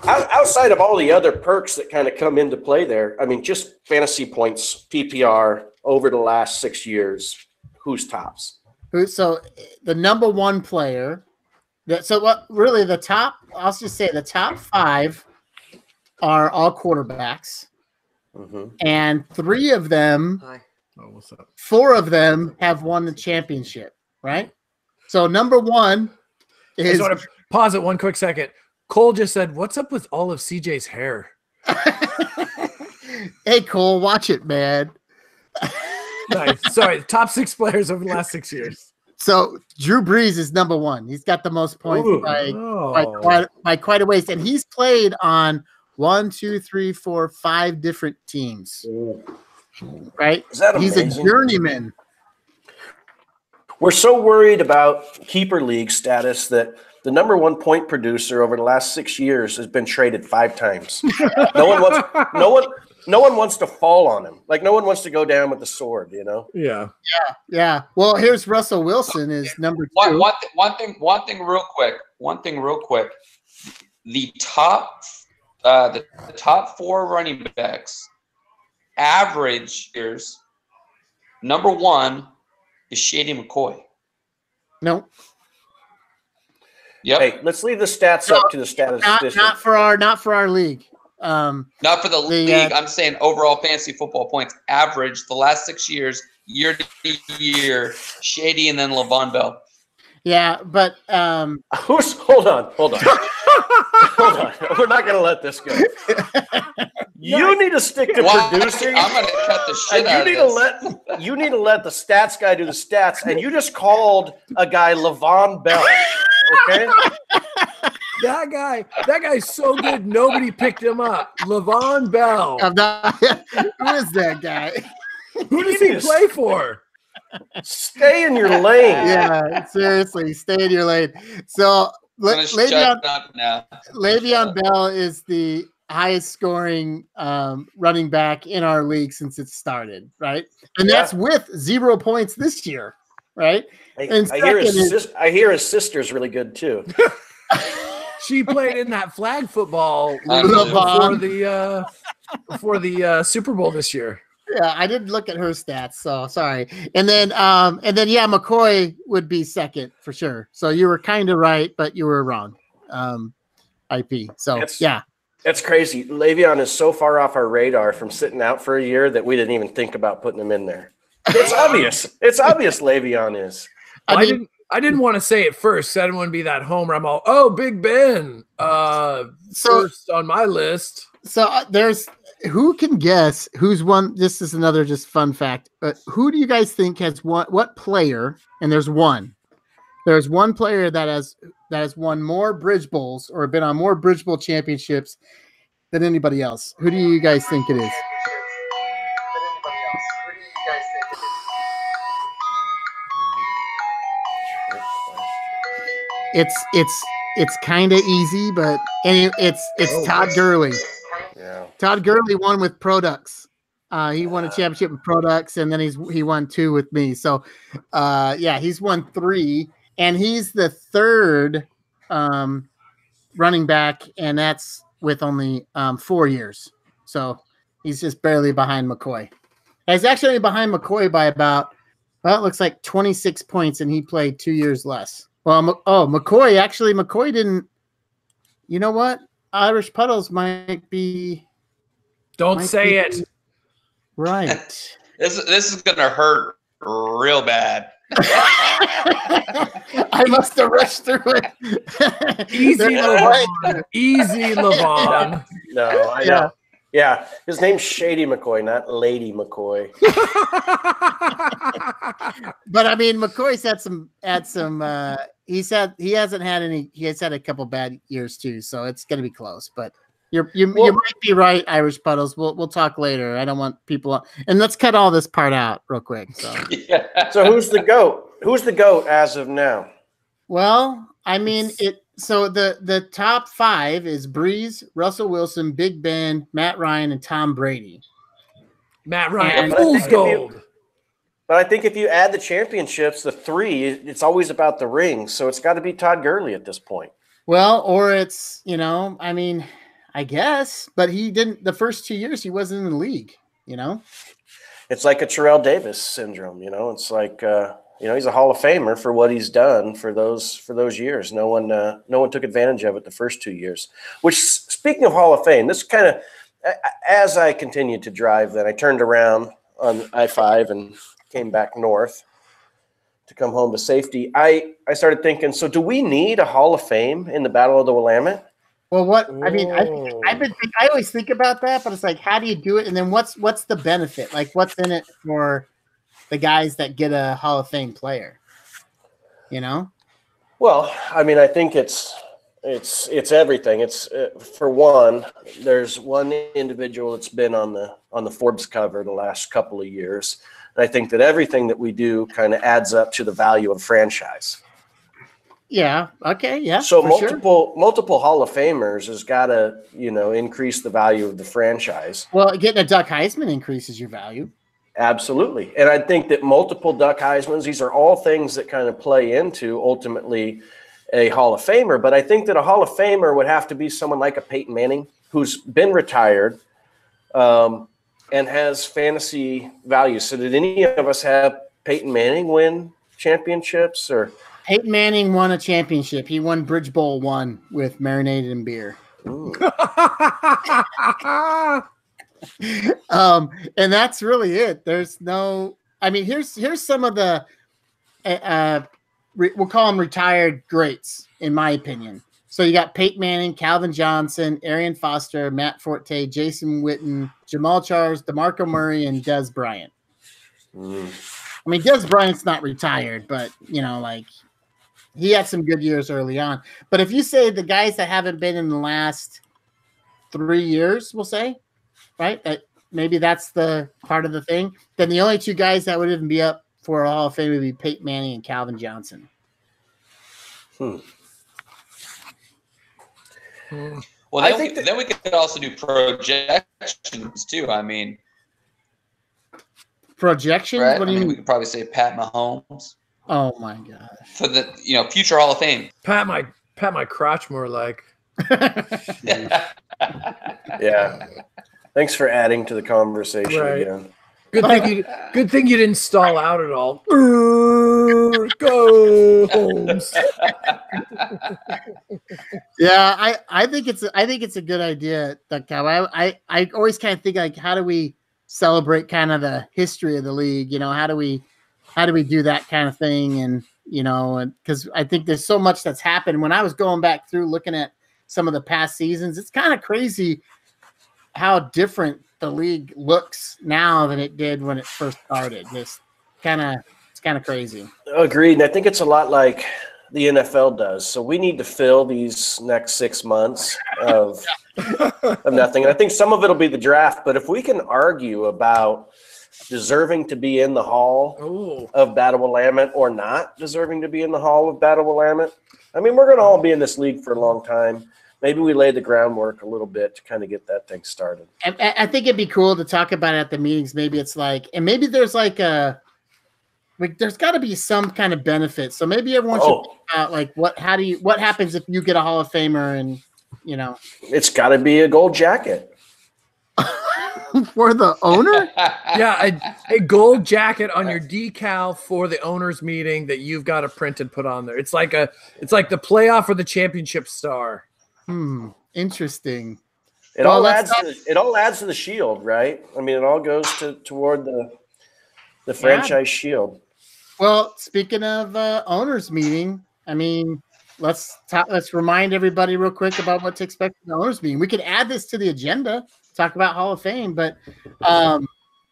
outside of all the other perks that kind of come into play there, I mean, just fantasy points, PPR over the last six years, who's tops? Who- So the number one player. That, so what? Really, the top. I'll just say the top five are all quarterbacks, hmm and three of them, oh what's up? four of them have won the championship. Right. So number one I just want to pause it one quick second. Cole just said, "What's up with all of CJ's hair?" <laughs> hey Cole, watch it, man. Nice. Sorry, top six players over the last six years. So Drew Brees is number one. He's got the most points Ooh. by, Oh. by quite by quite a ways, and he's played on one, two, three, four, five different teams. Right? Is that He's a journeyman. We're so worried about keeper league status that the number one point producer over the last six years has been traded five times. <laughs> no one wants no one no one wants to fall on him. Like no one wants to go down with the sword, you know? yeah. Yeah. Yeah. Well, here's Russell Wilson is number One, two. one, th- one thing, one thing, real quick. One thing, real quick. The top, uh, the, the top four running backs, average years. Number one is Shady McCoy. No, Yep. Hey, let's leave the stats up to the not not for our not for our league. Um, Not for the, The, league. uh, I'm saying overall fantasy football points average the last six years, year to year. Shady and then Levon Bell. Yeah, but um, <laughs> Who's hold on, hold on. hold on. <laughs> We're not gonna let this go. You need to stick to Well, producing. I'm gonna cut the shit And out you of need this. to let <laughs> you need to let the stats guy do the stats, and you just called a guy Levon Bell. Okay, That guy, that guy's so good. Nobody picked him up. Levon Bell. I'm not, who is that guy? Who does You he need to play for? Stay in your <laughs> lane. Yeah, seriously, stay in your lane. So Le- I'm Le'Veon, shut up now. Le'Veon Bell is the highest scoring um, running back in our league since it started, right? And Yeah. that's with zero points this year, right? I, And I hear his is- sis- I hear his sister's really good too. <laughs> She played in that flag football <laughs> Unbelievable. before the uh, before the uh, Super Bowl this year. Yeah, I didn't look at her stats, so sorry. And then, um, and then, yeah, McCoy would be second for sure. So you were kind of right, but you were wrong. Um, IP. So That's- yeah, That's crazy. Le'Veon is so far off our radar from sitting out for a year that we didn't even think about putting him in there. It's <laughs> obvious. It's obvious Le'Veon is. I I, mean- didn't. I didn't want to say it first. 'cause I didn't want to be that homer. I'm all, oh, Big Ben, uh, So- first on my list. So uh, there's who can guess who's one. This is another just fun fact. But who do you guys think has won? What player? And there's one. There's one player that has that has won more Bridge Bowls or been on more Bridge Bowl championships than anybody else. Who do you guys think it is? It's it's it's kind of easy, but and it's it's Oh, Todd. Gurley. Yeah. Todd Gurley won with Products. Uh, he won a championship with Products, and then he's he won two with me. So, uh, yeah, he's won three, and he's the third, um, running back, and that's with only um, four years. So he's just barely behind McCoy. He's actually behind McCoy by about, well, it looks like 26 points, and he played two years less. Well, oh, McCoy, actually, McCoy didn't. You know what? Irish Puddles might be Don't Might say be- it. right. <laughs> This this is gonna hurt real bad. <laughs> I must have rushed through it. <laughs> Easy, They're. Levon. Easy, Levon. No, I Yeah. know. Yeah, his name's Shady McCoy, not Lady McCoy. <laughs> but I mean, McCoy's had some had some. uh He's had he hasn't had any. He has had a couple bad years too, so it's going to be close. But you're you, you might be right, Irish puddles. We'll we'll talk later. I don't want people. And let's cut all this part out real quick. So Yeah. <laughs> So who's the goat? Who's the goat as of now? well, I mean it. So the the top five is Brees, Russell Wilson, Big Ben, Matt Ryan, and Tom Brady. Matt Ryan, And- fool's But I think if you- gold. But I think if you add the championships, the three, it's always about the rings. So it's got to be Todd Gurley at this point. Well, or it's you know, I mean, I guess, but he didn't. The first two years he wasn't in the league. You know. It's like a Terrell Davis syndrome. You know, it's like uh, you know he's a Hall of Famer for what he's done for those for those years. No one uh, no one took advantage of it the first two years. Which speaking of Hall of Fame, this kind of as I continued to drive, then I turned around on I five and came back north to come home to safety. I I started thinking, so do we need a Hall of Fame in the Battle of the Willamette? Well, what I mean, I think, Whoa. I've been think, I always think about that, but it's like, how do you do it? And then what's what's the benefit? Like, what's in it for the guys that get a Hall of Fame player? You know, Well, I mean, I think it's it's it's everything. It's uh, for one, there's one individual that's been on the on the Forbes cover the last couple of years, and I think that everything that we do kind of adds up to the value of franchise. yeah, okay, yeah. So for sure. multiple multiple Hall of Famers has got to you know increase the value of the franchise. Well, getting a Duck Heisman increases your value. Absolutely. And I think that multiple Duck Heismans, these are all things that kind of play into ultimately a Hall of Famer. But I think that a Hall of Famer would have to be someone like a Peyton Manning who's been retired um, and has fantasy value. So, did any of us have Peyton Manning win championships or? Peyton Manning won a championship. He won Bridge Bowl one with marinated in beer. <laughs> Um, and that's really it. There's no. I mean, here's here's some of the. Uh, uh, re, we'll call them retired greats, in my opinion. So you got Peyton Manning, Calvin Johnson, Arian Foster, Matt Forte, Jason Witten, Jamaal Charles, Demarco Murray, and Dez Bryant. Mm. I mean, Dez Bryant's not retired, but you know, like he had some good years early on. But if you say the guys that haven't been in the last three years, we'll say, right? That maybe that's the part of the thing. Then the only two guys that would even be up for a Hall of Fame would be Peyton Manning and Calvin Johnson. Hmm. Well, I then, think we, that- then we could also do projections too. I mean, Projections? right? What do I you mean, we could probably say Pat Mahomes Oh my gosh. for the you know future Hall of Fame. pat my pat my crotch more like. <laughs> <laughs> Yeah. Thanks for adding to the conversation Right. again. Good thing you good thing you didn't stall out at all. Go Holmes. <laughs> Yeah, I, I think it's a, I think it's a good idea, Duck Cow. I, I I always kind of think like how do we celebrate kind of the history of the league? You know, how do we how do we do that kind of thing? And you know, because I think there's so much that's happened. When I was going back through looking at some of the past seasons, it's kind of crazy how different the league looks now than it did when it first started. Just kind of it's kind of crazy. Agreed. And I think it's a lot like the NFL does. So we need to fill these next six months of, of nothing. And I think some of it'll be the draft. But if we can argue about deserving to be in the Hall Oh, of Battle Willamette or not deserving to be in the Hall of Battle Willamette, I mean, we're going to all be in this league for a long time. Maybe we lay the groundwork a little bit to kind of get that thing started. I, I- I think it'd be cool to talk about it at the meetings. Maybe it's like, and maybe there's like a, like there's got to be some kind of benefit. So maybe everyone should Oh. think about like what how do you what happens if you get a Hall of Famer and you know It's got to be a gold jacket. <laughs> for the owner? <laughs> Yeah, a, a gold jacket on your decal for the owners meeting that you've got to print and put on there. It's like a it's like the playoff or the championship star. Hmm. Interesting. It Well, all let's adds. To the, it all adds to the shield, right? I mean, it all goes to toward the the franchise shield. Well, speaking of uh, owners meeting, I mean, let's ta- let's remind everybody real quick about what to expect from the owners meeting. We could add this to the agenda, talk about Hall of Fame, but um,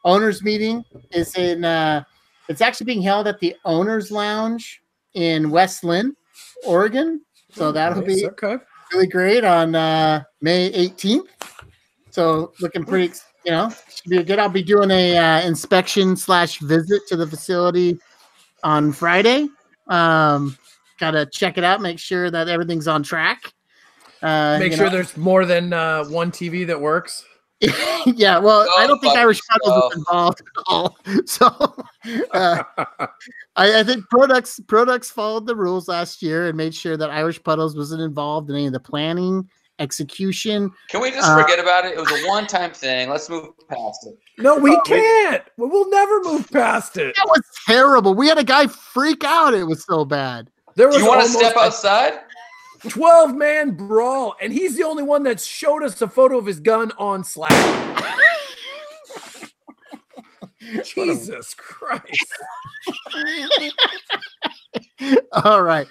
owners meeting is in. Uh, it's actually being held at the Owners Lounge in West Linn, Oregon. So that'll Nice, be okay. Really great on uh, May 18th. So looking pretty, you know, should be good. I'll be doing a uh, inspection slash visit to the facility on Friday. Um, gotta check it out, make sure that everything's on track. Uh, Make sure know- there's more than uh, one TV that works. <laughs> yeah, well, I don't think Irish Puddles was involved at all. <laughs> So uh, I, I think Products Products followed the rules last year and made sure that Irish Puddles wasn't involved in any of the planning, execution. Can we just Uh, forget about it? It was a one-time thing. Let's move past it. no, we can't. We will never move past it. That was terrible. We had a guy freak out. It was so bad. There was Do you want to step outside? 12 man brawl, and he's the only one that showed us a photo of his gun on Slack. <laughs> Jesus Christ. <laughs> All right.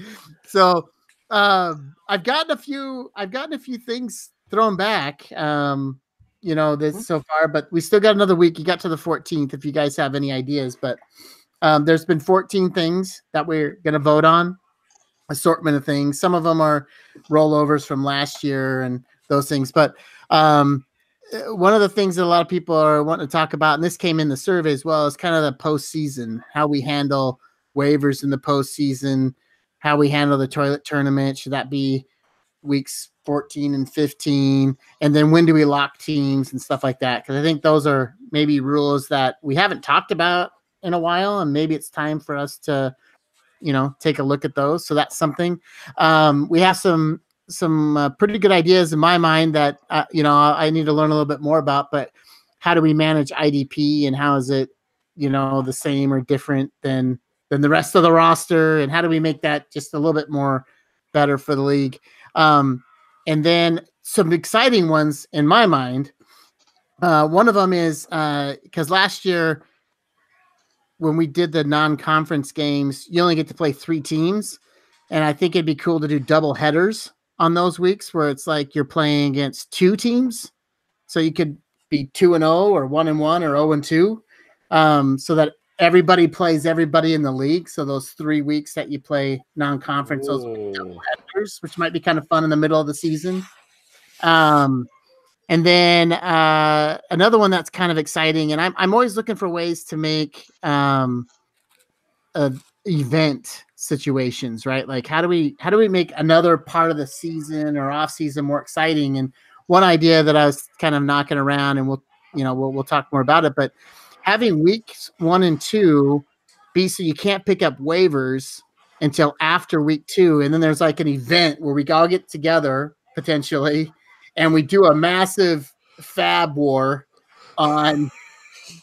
So um, I've gotten a few. I've gotten a few things thrown back. Um, you know this so far, but we still got another week. You got to the 14th. If you guys have any ideas, but um, there's been 14 things that we're going to vote on. Assortment of things. Some of them are rollovers from last year and those things. But um, uh, one of the things that a lot of people are wanting to talk about, and this came in the survey as well, is kind of the postseason, how we handle waivers in the postseason, how we handle the toilet tournament. Should that be weeks 14 and 15? And then when do we lock teams and stuff like that? Because I think those are maybe rules that we haven't talked about in a while, and maybe it's time for us to, you know, take a look at those. So that's something. Um, we have some some uh, pretty good ideas in my mind that uh, you know I need to learn a little bit more about. But how do we manage IDP and how is it, you know, the same or different than than the rest of the roster? And how do we make that just a little bit more better for the league? Um, and then some exciting ones in my mind. Uh, one of them is because last year when we did the non-conference games, you only get to play three teams, and I think it'd be cool to do double headers on those weeks where it's like you're playing against two teams, so you could be two and zero or one and one or zero and two, um, so that everybody plays everybody in the league. So those three weeks that you play non-conference, those would be double headers, which might be kind of fun in the middle of the season. Um, and then uh, another one that's kind of exciting, and I'm I'm always looking for ways to make um, event situations, right? Like how do we how do we make another part of the season or off season more exciting? And one idea that I was kind of knocking around, and we'll you know we'll we'll talk more about it, but having weeks one and two be so you can't pick up waivers until after week two, and then there's like an event where we all get together potentially, and we do a massive FAAB war on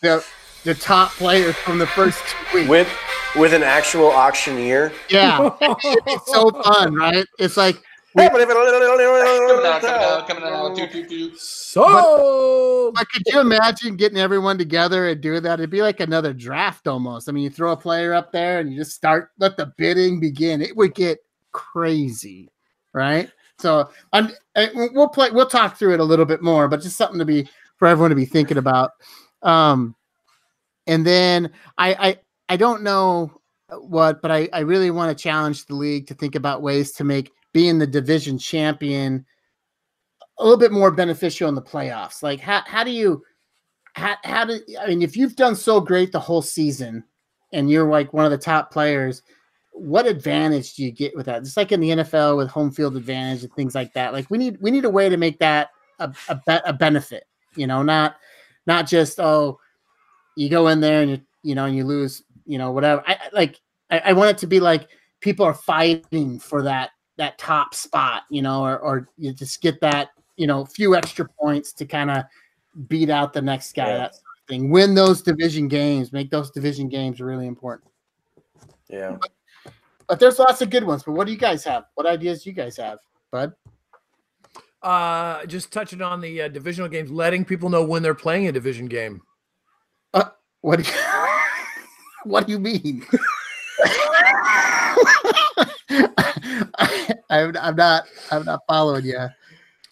the the top players from the first two weeks. with with an actual auctioneer. Yeah, <laughs> it's so fun, right? It's like doo. So But could you imagine getting everyone together and doing that? It'd be like another draft almost. I mean, you throw a player up there and you just start let the bidding begin. It would get crazy, right? So I'm I- we'll play we'll talk through it a little bit more, but just something to be for everyone to be thinking about. Um and then I I I don't know what, but I, I really want to challenge the league to think about ways to make being the division champion a little bit more beneficial in the playoffs. Like how how do you how, how do I mean if you've done so great the whole season and you're like one of the top players, what advantage do you get with that? Just like in the NFL with home field advantage and things like that. Like we need we need a way to make that a a, be- a benefit, you know, not not just oh you go in there and you you know and you lose you know, whatever. I I- like I, I want it to be like people are fighting for that that top spot, you know, or or you just get that, you know, few extra points to kind of beat out the next guy, Yeah. that sort of thing. Win those division games, make those division games really important. Yeah. But there's lots of good ones. But what do you guys have? What ideas do you guys have, Bud? Uh, just touching on the uh, divisional games, letting people know when they're playing a division game. What do you, <laughs> what do you mean? <laughs> I'm, I'm not I'm not following you.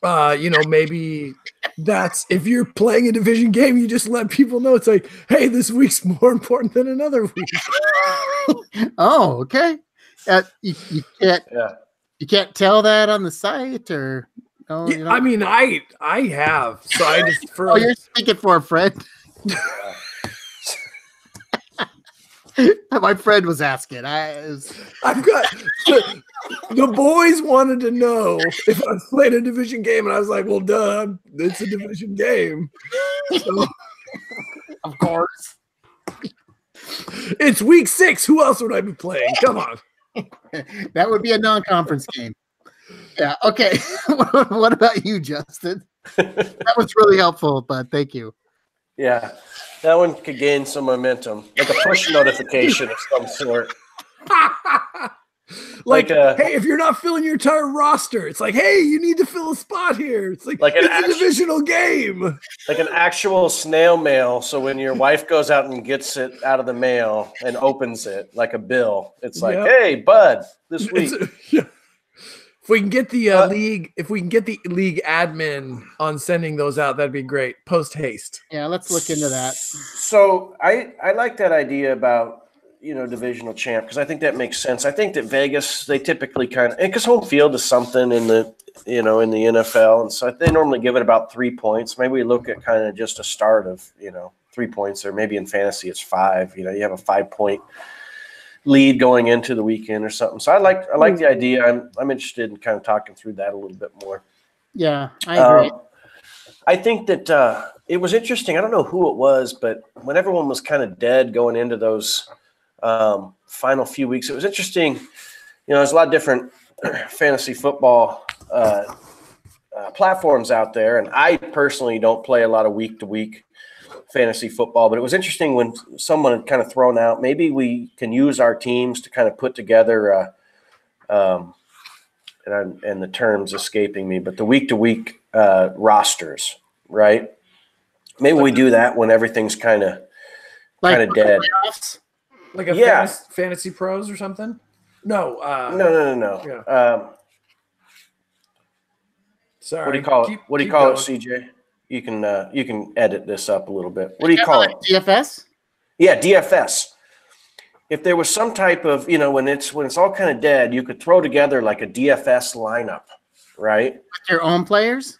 Uh, you know, maybe that's if you're playing a division game, you just let people know it's like, hey, this week's more important than another week. <laughs> Oh, okay. Uh, you, you can't Yeah. you can't tell that on the site or no. Yeah, you I mean, I I have, so I just <laughs> for oh, you're speaking for a friend. <laughs> My friend was asking. I was... I've got the, the boys wanted to know if I was playing a division game, and I was like, well, duh, it's a division game. So, <laughs> of course. it's week six. Who else would I be playing? Come on. <laughs> that would be a non-conference game. Yeah. Okay. <laughs> what about you, Justin? That was really helpful, but thank you. Yeah. That one could gain some momentum, like a push notification of some sort. <laughs> like, Like, uh, hey, if you're not filling your entire roster, it's like, hey, you need to fill a spot here. It's like, Like an it's a act- divisional game. Like an actual snail mail. So when your wife goes out and gets it out of the mail and opens it like a bill, it's like, Yep. hey, bud, this week. It's- <laughs> yeah. If we can get the uh, Uh, league, if we can get the league admin on sending those out, that'd be great. Post haste. Yeah, let's look into that. So I I like that idea about you know divisional champ because I think that makes sense. I think that Vegas they typically kind of because home field is something in the you know in the NFL, and so they normally give it about three points. Maybe we look at kind of just a start of you know three points, or maybe in fantasy it's five. You know, you have a five point lead going into the weekend or something. So I like I like the idea. I'm I'm interested in kind of talking through that a little bit more. Yeah, I agree. Um, I think that uh, it was interesting. I don't know who it was, but when everyone was kind of dead going into those um, final few weeks, it was interesting. You know, there's a lot of different <clears throat> fantasy football uh, uh, platforms out there, and I personally don't play a lot of week to week fantasy football. But it was interesting when someone had kind of thrown out maybe we can use our teams to kind of put together. Uh, um, and, I'm, and the terms escaping me, but the week to week rosters, right? Maybe we do that when everything's kind of like kinda dead. playoffs? Like a Yeah. fantasy, fantasy pros or something? No. Uh, no, no, no, no. Um, Sorry. what do you call it? Keep- what do you call going. it, CJ? You can uh, you can edit this up a little bit. What do you call it? DFS? Yeah, DFS. If there was some type of, you know, when it's when it's all kind of dead, you could throw together like a DFS lineup, right? With your own players?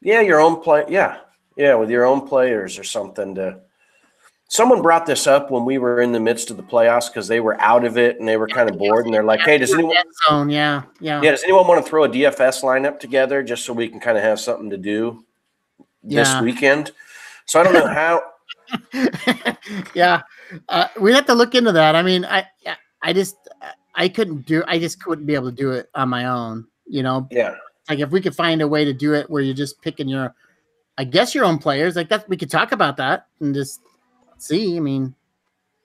Yeah, your own play. Yeah, yeah, with your own players or something. To someone brought this up when we were in the midst of the playoffs because they were out of it and they were kind of bored and they're like, "Hey, does anyone? Zone, yeah, yeah. Yeah, does anyone want to throw a DFS lineup together just so we can kind of have something to do this Yeah. weekend?" So I don't know how. <laughs> yeah, uh, we'd have to look into that. I mean, I I just I couldn't do. I just couldn't be able to do it on my own. You know, Yeah, like if we could find a way to do it where you're just picking your, I guess your own players. Like that, we could talk about that and just see. I mean,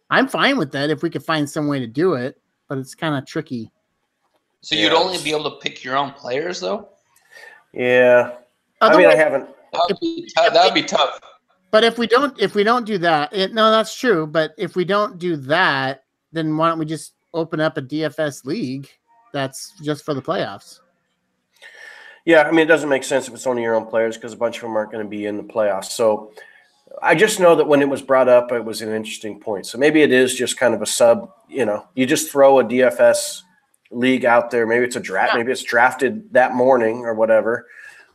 I'm fine with that if we could find some way to do it, but it's kind of tricky. So you'd Yeah. only be able to pick your own players, though. yeah. I mean, I haven't. That would be tough. That would be tough. But if we don't, if we don't do that, it, no, that's true. But if we don't do that, then why don't we just open up a DFS league that's just for the playoffs? Yeah, I mean, it doesn't make sense if it's only your own players because a bunch of them aren't going to be in the playoffs. So I just know that when it was brought up, it was an interesting point. So maybe it is just kind of a sub. You know, you just throw a DFS league out there. Maybe it's a draft. Yeah. Maybe it's drafted that morning or whatever.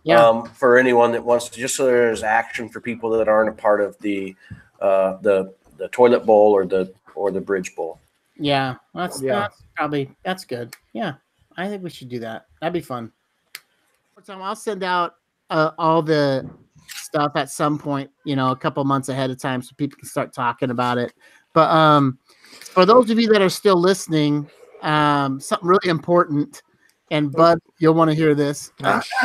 Yeah, um, for anyone that wants to, just so there's action for people that aren't a part of the uh, the the toilet bowl or the or the bridge bowl. yeah, that's Yeah. that's probably that's good. Yeah, I think we should do that. That'd be fun. So I'll send out uh, all the stuff at some point, you know, a couple months ahead of time, so people can start talking about it. But um, for those of you that are still listening, um, something really important, and Bud, you'll want to hear this. Ah, <clears throat>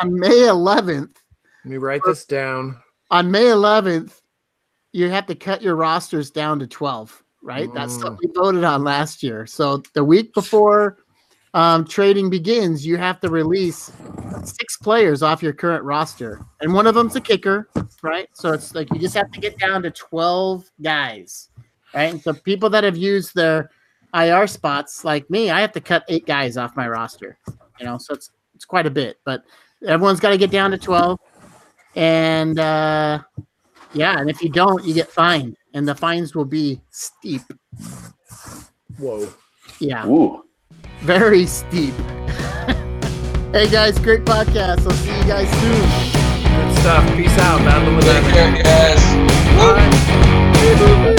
on. May 11th, Let me write this down. on May 11th, you have to cut your rosters down to 12, right? That's Mm. what we voted on last year. So the week before um, trading begins, you have to release six players off your current roster, and one of them's a kicker, right? So it's like you just have to get down to 12 guys, right? And so people that have used their IR spots, like me, I have to cut eight guys off my roster, you know, so it's it's quite a bit, but everyone's got to get down to 12 and uh yeah and if you don't you get fined and the fines will be steep Whoa. yeah Ooh very steep. hey guys, great podcast. I'll see you guys soon. Good stuff. Peace out. Battle with the Take care, guys. Bye.